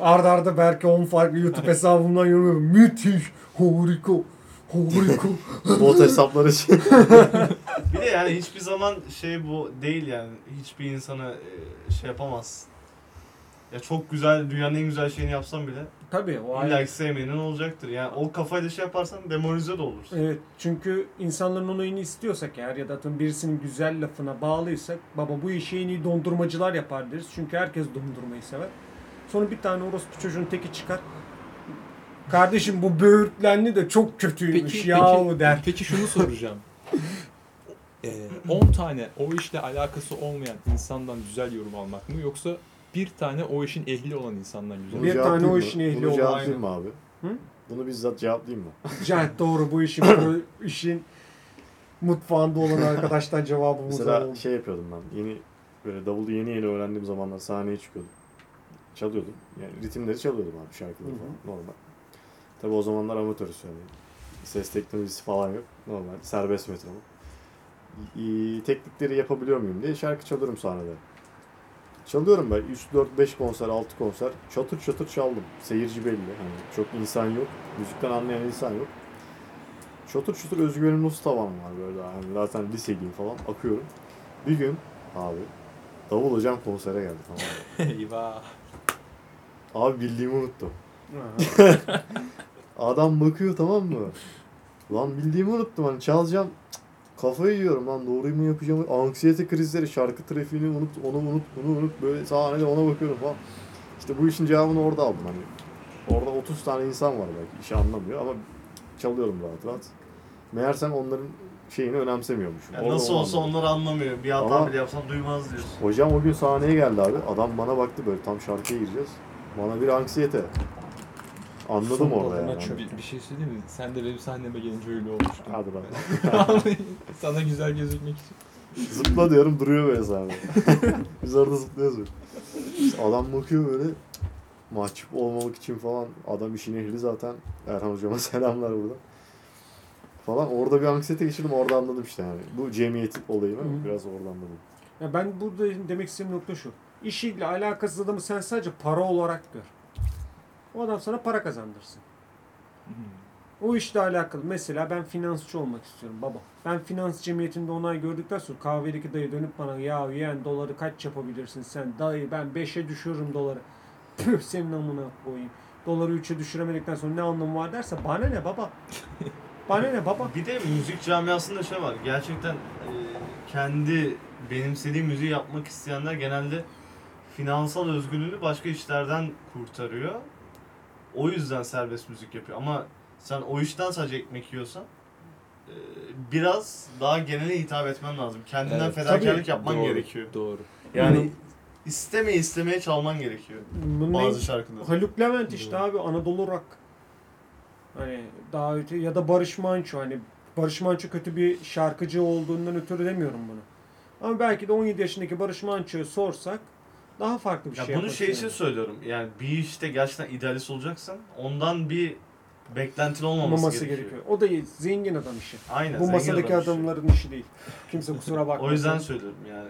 Arda arda belki 10 farklı YouTube hesabımdan yorum yapıyorum. Müthiş, harika, harika. Bot hesapları için. *laughs* Bir de yani hiçbir zaman şey bu değil yani. Hiçbir insana e, şey yapamazsın. Ya çok güzel, dünyanın en güzel şeyini yapsan bile Tabii o illa ayrı. ki sevmeyenin olacaktır. Yani o kafayla şey yaparsan demoralize de olursun. Evet çünkü insanların onayını istiyorsak eğer ya da atıyorum birisinin güzel lafına bağlıysak baba bu işi en iyi dondurmacılar yapar deriz. Çünkü herkes dondurmayı sever. Sonra bir tane orospu çocuğun teki çıkar. Kardeşim bu böğürtlenli de çok kötüymüş Peki, yahu peki, der. peki şunu soracağım. *laughs* Ee, *laughs* 10 tane o işle alakası olmayan insandan güzel yorum almak mı yoksa bir tane o işin ehli olan insandan güzel Bir tane o mı? işin ehli Bunu olan, cevaplayayım mı abi? Hı? Bunu bizzat cevaplayayım mı? *laughs* Cahit doğru bu işin *laughs* bu işin mutfağında olan arkadaştan cevabımız Mesela oldu. şey yapıyordum ben. Yeni böyle davulu yeni yeni öğrendiğim zamanlar sahneye çıkıyordum. Çalıyordum. Yani ritimleri çalıyordum abi şarkıları Hı hı. falan normal. Tabi o zamanlar amatörüz yani. Ses teknolojisi falan yok. Normal serbest metronom. Teknikleri yapabiliyor muyum diye şarkı çalıyorum sahnede. Çalıyorum ben 3 4 5 konser, 6 konser. Çatır çatır çaldım. Seyirci belli. Hani çok insan yok. Müzikten anlayan insan yok. Çatır çatır özgüvenim nasıl tavan var böyle hani zaten liseliyim falan akıyorum. Bir gün abi Davul hocam konsere geldi tamam mı? *laughs* Eyvah. Abi bildiğimi unuttum. *laughs* Adam bakıyor tamam mı? Lan bildiğimi unuttum hani çalacağım. Cık, Kafayı yiyorum lan doğruyu mu yapacağım? Anksiyete krizleri, şarkı trafiğini unut, onu unut, bunu unut. Böyle sahnede ona bakıyorum falan. İşte bu işin cevabını orada aldım hani. Orada 30 tane insan var belki işi anlamıyor ama çalıyorum rahat rahat. Meğersem onların şeyini önemsemiyormuşum. Yani Orada nasıl onu olsa anladım. onlar anlamıyor. Bir hata Ama- bile yapsan duymaz diyorsun. Hocam o gün sahneye geldi abi. Adam bana baktı böyle tam şarkıya gireceğiz. Bana bir anksiyete. Anladım Son orada yani. Bir, bir şey söyleyeyim mi? Sen de benim sahneme gelince öyle olmuştun. Hadi lan. Sana güzel gözükmek için. Zıpla diyorum duruyor böyle sahnede. *laughs* Biz orada zıplıyoruz böyle. İşte adam bakıyor böyle mahcup olmamak için falan. Adam işin ehli zaten. Erhan hocama *laughs* selamlar burada. Falan orada bir anksiyete geçirdim orada anladım işte yani. Bu cemiyet olayını Hı. biraz orada anladım. Ya ben burada demek istediğim nokta şu. İşiyle alakasız adamı sen sadece para olarak gör. O adam sana para kazandırsın. O işle alakalı. Mesela ben finansçı olmak istiyorum baba. Ben finans cemiyetinde onay gördükten sonra kahvedeki dayı dönüp bana ya yeğen doları kaç yapabilirsin sen? Dayı ben 5'e düşürürüm doları. *laughs* Püh senin amına koyayım. Doları 3'e düşüremedikten sonra ne anlamı var derse bana ne baba? *laughs* Bana ne baba? Bir de müzik camiasında şey var. Gerçekten e, kendi benimsediği müziği yapmak isteyenler genelde finansal özgürlüğünü başka işlerden kurtarıyor. O yüzden serbest müzik yapıyor. Ama sen o işten sadece ekmek yiyorsan e, biraz daha genele hitap etmen lazım. Kendinden Evet, fedakarlık tabii. yapman Doğru, gerekiyor. Doğru. Yani istemeye istemeye çalman gerekiyor Bu ne? bazı şarkıları. Haluk Levent işte Doğru. abi Anadolu Rock. Hani daha öte ya da Barış Manço hani Barış Manço kötü bir şarkıcı olduğundan ötürü demiyorum bunu. Ama belki de 17 yaşındaki Barış Manço'ya sorsak daha farklı bir Ya şey bunu şey için yani. söylüyorum. Yani bir işte gerçekten idealist olacaksan ondan bir beklentin olmaması, olmaması gerekiyor. gerekiyor. O da zengin adam işi. Aynen. Bu masadaki adam işi. adamların işi değil. Kimse kusura *laughs* bakmasın. O yüzden söylüyorum yani.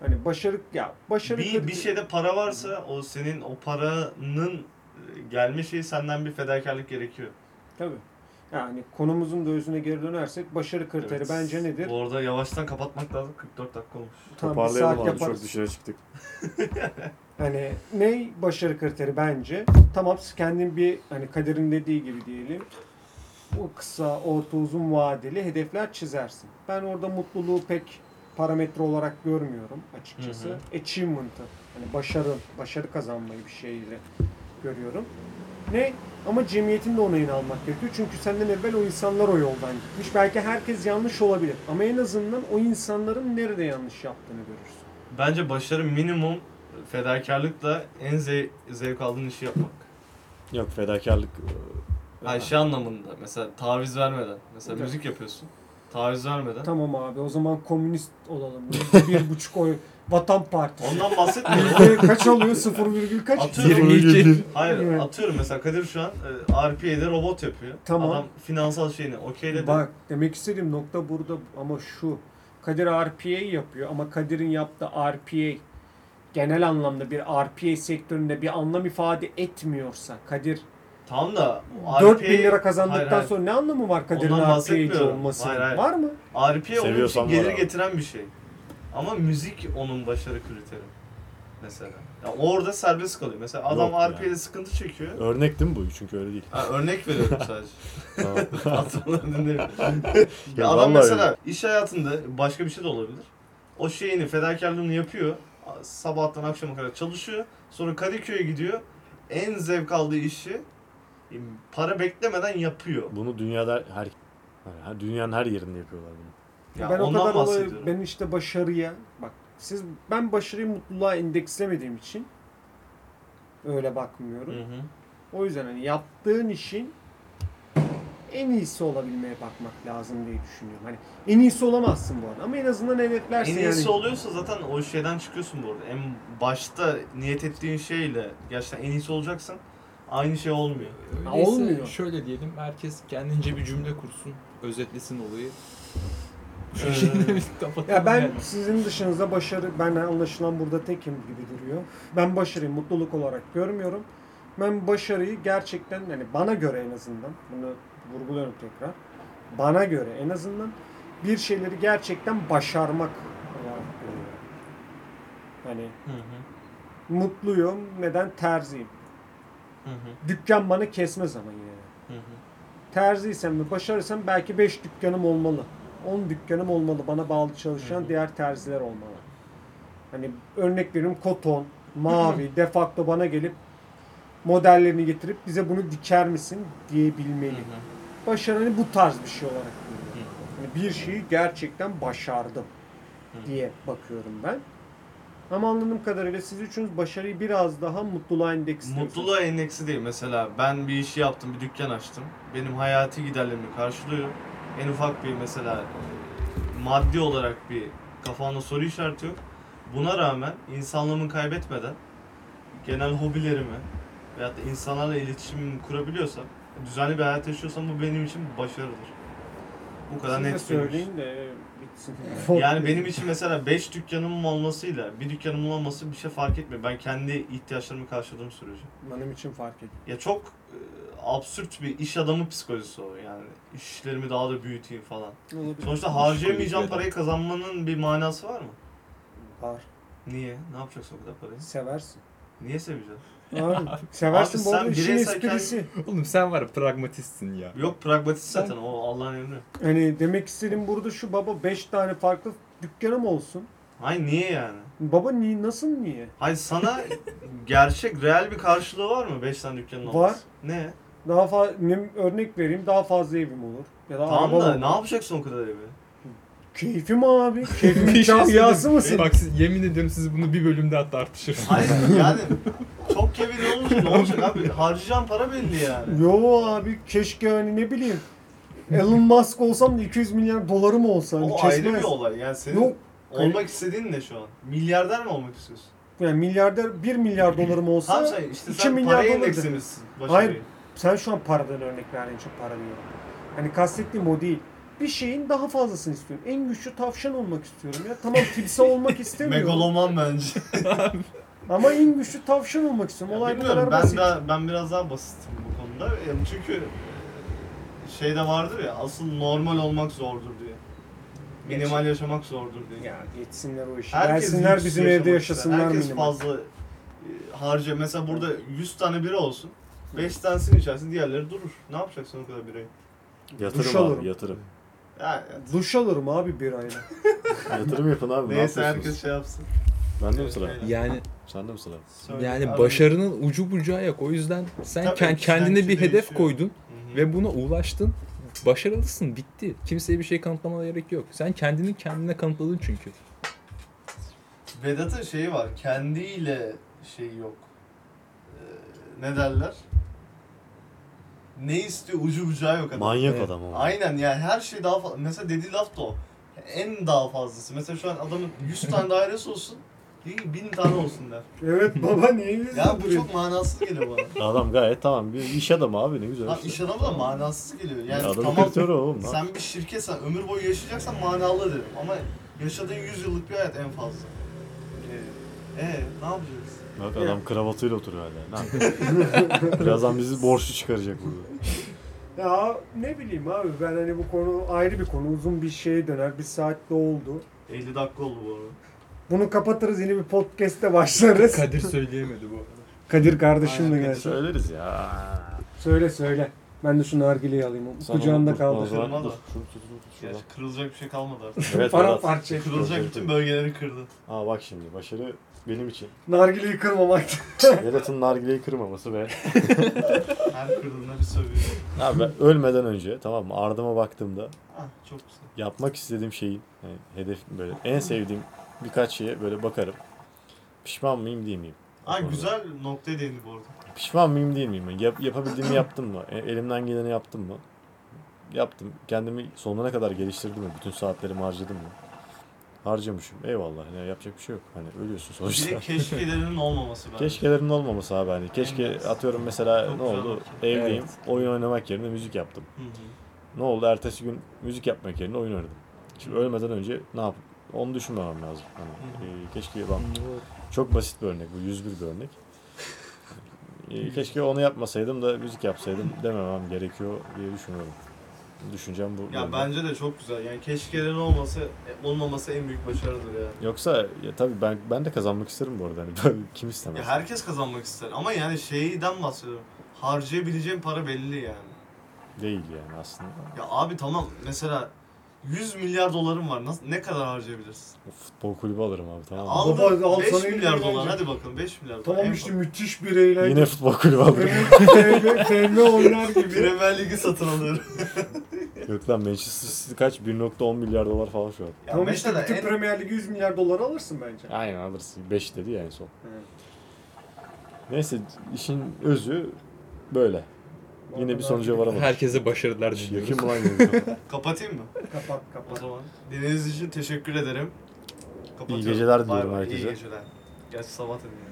hani başarı ya başarı Bir, bir şeyde para varsa o senin o paranın gelme şeyi senden bir fedakarlık gerekiyor. Tabii. Yani konumuzun da özüne geri dönersek başarı kriteri Evet. bence nedir? Bu arada yavaştan kapatmak lazım. 44 dakika olmuş. Tam Toparlayalım saat abi çok yaparız. dışına çıktık. *laughs* Hani ne başarı kriteri bence? Tamam kendin bir hani Kadir'in dediği gibi diyelim. O kısa, orta, uzun vadeli hedefler çizersin. Ben orada mutluluğu pek parametre olarak görmüyorum açıkçası. Hı Achievement'ı, hani başarı, başarı kazanmayı bir şeyle görüyorum. Ne? Ama cemiyetin de onayını almak gerekiyor. Çünkü senden evvel o insanlar o yoldan gitmiş. Belki herkes yanlış olabilir. Ama en azından o insanların nerede yanlış yaptığını görürsün. Bence başarı minimum fedakarlıkla en ze- zevk aldığın işi yapmak. Yok fedakarlık. e, Hayır şey anlamında mesela taviz vermeden. Mesela Evet. müzik yapıyorsun. Taviz vermeden. Tamam abi o zaman komünist olalım. Bir *laughs* buçuk oy Vatan Partisi. Ondan bahsetmiyorum. Yüzde kaç alıyor? Sıfır virgül kaç? Atıyorum. 22. Hayır Evet. atıyorum mesela Kadir şu an e, RPA'de robot yapıyor. Tamam. Adam finansal şeyini okeyledi. Bak demek istediğim nokta burada ama şu. Kadir RPA yapıyor ama Kadir'in yaptığı RPA genel anlamda bir RPA sektöründe bir anlam ifade etmiyorsa Kadir Tamam da 4000 lira kazandıktan Hayır, hayır. sonra ne anlamı var Kadir'in Ondan RPA'cı bahsetmiyorum. olması? Hayır, hayır. Var mı? RPA onun için Seviyorsan var gelir abi. getiren bir şey. Ama müzik onun başarı kriteri. Mesela. Ya orada serbest kalıyor. Mesela adam Yok RPA'de yani. sıkıntı çekiyor. Örnek değil mi bu? Çünkü öyle değil. Ha, örnek veriyorum *laughs* sadece. Patronları *laughs* dinlemiyorum. *laughs* Ya adam vallahi mesela iş hayatında başka bir şey de olabilir. O şeyini, fedakarlığını yapıyor. Sabahtan akşama kadar çalışıyor. Sonra Kadıköy'e gidiyor. En zevk aldığı işi e, para beklemeden yapıyor. Bunu dünyada her her- dünyanın her yerinde yapıyorlar bunu. Ya ben o ondan kadar olayı, bahsediyorum. ben işte başarıya bak siz ben başarıyı mutluluğa endekslemediğim için öyle bakmıyorum. Hı hı. O yüzden hani yaptığın işin en iyisi olabilmeye bakmak lazım diye düşünüyorum. Hani en iyisi olamazsın bu arada ama en azından hedeflersin En iyisi yani. oluyorsa zaten o şeyden çıkıyorsun bu arada. En başta niyet ettiğin şeyle gerçekten en iyisi olacaksan aynı şey olmuyor. Ha, Öyleyse olmuyor. Şöyle diyelim herkes kendince bir cümle kursun. Özetlesin olayı. Ee, Ya ben yani. sizin dışınızda başarı, ben anlaşılan burada tekim gibi duruyor. Ben başarıyı mutluluk olarak görmüyorum. Ben başarıyı gerçekten hani bana göre en azından, bunu vurguluyorum tekrar. Bana göre en azından bir şeyleri gerçekten başarmak olarak görüyorum. Hani Hı hı. mutluyum, neden terziyim. Hı hı. Dükkan bana kesmez ama yine. Hı hı. Terziysem ve başarırsam belki 5 dükkanım olmalı. 10 dükkanım olmalı. Bana bağlı çalışan diğer terziler olmalı. Hani örnek veriyorum koton, mavi, defakto bana gelip modellerini getirip bize bunu diker misin diyebilmeli. Hı hı. Başarı hani bu tarz bir şey olarak görüyorum. Hani bir şeyi gerçekten başardım diye bakıyorum ben. Ama anladığım kadarıyla siz üçünüz başarıyı biraz daha mutluluğa endeksliyorsunuz. Mutluluğa endeksi değil. Mesela ben bir işi yaptım, bir dükkan açtım. Benim hayati giderlerimi karşılıyor. En ufak bir mesela e, maddi olarak bir kafamda soru işareti yok. Buna rağmen insanlığımı kaybetmeden genel hobilerimi veyahut da insanlarla iletişimimi kurabiliyorsam, düzenli bir hayat yaşıyorsam bu benim için başarıdır. Bu kadar Siz de net söyleyin de bitsin. Yani benim için mesela 5 dükkanımın olmasıyla bir dükkanımın olması bir şey fark etmiyor. Ben kendi ihtiyaçlarımı karşıladığım sürece. Benim için fark ediyor. Ya çok e, absürt bir iş adamı psikolojisi o yani. İşlerimi daha da büyüteyim falan. Olabilir. Sonuçta harcayamayacağım parayı kazanmanın bir manası var mı? Var. Niye? Ne yapacaksın o kadar parayı? Seversin. Niye seveceğim? Abi, seversin Abi bu arada işin esprisi. Oğlum sen var ya pragmatistsin ya. Yok pragmatist zaten o Allah'ın emri. Hani demek istediğim burada şu baba 5 tane farklı dükkanım olsun. Hayır niye yani? Baba niye nasıl niye? Hayır sana gerçek, reel bir karşılığı var mı 5 tane dükkanın olması? Var. Ne? Daha fazla örnek vereyim daha fazla evim olur. Ya da Tamam da olur. ne yapacaksın o kadar evi? Keyfim abi. *laughs* Keyfimin Bir şey mısın? Bak siz, yemin ediyorum siz bunu bir bölümde hatta tartışırız. Hayır *laughs* yani çok kevin olunca ne olacak abi? Harcayacağın para belli yani. Yo abi keşke hani ne bileyim. Elon Musk olsam da 200 milyar dolarım olsa. Hani O ayrı kesmez. bir olay. Yani senin Yok. olmak istediğin ne şu an? Milyarder mi olmak istiyorsun? Yani milyarder 1 milyar dolarım *laughs* olsa Tamam sen işte iki sen milyar başarıyı. Hayır. sen şu an paradan örnek verdin çok para diyorum. Hani kastettiğim o değil. Bir şeyin daha fazlasını istiyorum. En güçlü tavşan olmak istiyorum ya. Tamam timsah olmak *laughs* istemiyorum. Megaloman bence. Ama en güçlü tavşan olmak istiyorum. Ya Olay bu bilmiyorum kadar ben basit. daha, ben biraz daha basitim bu konuda. Çünkü şeyde vardır ya asıl normal olmak zordur diye. Minimal yaşamak zordur diye. Ya geçsinler o işi. Herkes Gelsinler lüks bizim evde yaşamak yaşasınlar. Herkes minimal. fazla e, harca. Mesela burada 100 tane biri olsun. 5 tanesini içersin diğerleri durur. Ne yapacaksın o kadar? Yatırım Duş abi alırım. yatırım. Yani, Duş alırım abi bir ayda. *laughs* Yatırım yapın abi. ne neyse yapıyorsunuz? herkes şey yapsın. Bende mi sıra? Yani Sende mi sıra? Söyle yani abi. başarının ucu bucağı yok. O yüzden sen Tabii, kendine bir hedef değişiyor. koydun Hı hı. ve buna ulaştın. Başarılısın. Bitti. Kimseye bir şey kanıtlamana gerek yok. Sen kendini kendine kanıtladın çünkü. Vedat'ın şeyi var. Kendiyle şeyi yok. Ee, ne derler? Ne istiyor ucu bucağı yok adam. Manyak Evet. adam ama. Aynen yani her şey daha fazla. Mesela dediği laf da o. En daha fazlası. Mesela şu an adamın 100 tane *laughs* dairesi olsun. Diyor ki 1000 tane olsun der. Evet baba niye yüzde Ya bu çok manasız geliyor bana. *laughs* Adam gayet tamam bir iş adamı abi ne güzel. Lan işte. iş adamı da manasız geliyor. Yani Adamın tamam kriteri oğlum lan. sen bir şirketsen ömür boyu yaşayacaksan manalı derim. Ama yaşadığın 100 yıllık bir hayat en fazla. Ee, ee ne yapacağız? Bak adam kravatıyla oturuyor hala. Ne? *laughs* Birazdan bizi borçlu çıkaracak burada. Ya ne bileyim abi ben hani bu konu ayrı bir konu uzun bir şeye döner bir saatte oldu. 50 dakika oldu bu arada. Bunu kapatırız yine bir podcast'te başlarız. Kadir söyleyemedi bu arada. Kadir kardeşim de gelsin. Söyleriz ya. Söyle söyle. Ben de şu nargileyi alayım. Sen Kucağında onu- o kaldı. zaman Kırma da. dur, tut, tut, şuradan. Gerçi kırılacak bir şey kalmadı artık. Evet, Para parça. Kırılacak bütün bölgeleri kırdı. Aa bak şimdi başarı benim için. Nargileyi kırmamak. *laughs* Berat'ın nargileyi kırmaması ve Her kırdığında bir sövüyor. abi ben ölmeden önce tamam mı ardıma baktığımda Ah çok güzel. yapmak istediğim şeyin yani hedef böyle en sevdiğim birkaç şeye böyle bakarım. Pişman mıyım değil miyim? Ha Orada. güzel noktaya değindi bu arada. Pişman mıyım değil miyim? Yap, yapabildiğimi yaptım mı? E- Elimden geleni yaptım mı? Yaptım. Kendimi sonuna kadar geliştirdim mi? Bütün saatlerimi harcadım mı? Harcamışım. Eyvallah. Yani yapacak bir şey yok. Hani ölüyorsun Bir sonuçta. de keşkelerinin olmaması bence. Keşkelerin olmaması abi hani. Keşke Evet. atıyorum mesela Çok ne oldu? Evdeyim. Oyun oynamak yerine müzik yaptım. Hı hı. Ne oldu? Ertesi gün müzik yapmak yerine oyun oynadım. Şimdi ölmeden önce ne yapıp onu düşünmemem lazım. Hani, Hı hı. e, keşke ben çok basit bir örnek bu 101 bir örnek. *laughs* E, keşke onu yapmasaydım da müzik yapsaydım dememem gerekiyor diye düşünüyorum. Düşüncem bu. Ya bence de çok güzel. Yani keşkelerin olması, e, olmaması en büyük başarıdır yani. Yoksa ya tabii ben ben de kazanmak isterim bu arada. Hani *laughs* kim istemez? Ya herkes kazanmak ister ama yani şeyden bahsediyorum. Harcayabileceğin para belli yani. Değil yani aslında. Ya abi tamam mesela 100 milyar dolarım var. Nasıl, ne kadar harcayabilirsin? O futbol kulübü alırım abi tamam mı? Aldın Baba, al 5 sana milyar dolar. Hadi bakalım 5 milyar dolar. Tamam En işte müthiş bir eğlence. Yine futbol kulübü alırım. FM, FM oynar gibi. Premier Ligi satın alıyorum. *laughs* Yok lan Manchester City kaç? 1.10 milyar dolar falan şu an. Ya Tamam işte mesela bütün en, Premier Ligi 100 milyar dolar alırsın bence. Aynen alırsın. 5 dedi ya en son. Evet. Neyse işin özü böyle. Yine bir sonuca varamadık. Herkese başarılar diliyoruz. Yakın mı lan yayını? kapatayım mı? Kapat O kapat. zaman dinlediğiniz için teşekkür ederim. Kapatıyorum. geceler diliyorum bay, herkese. İyi geceler. Gerçi sabah ya.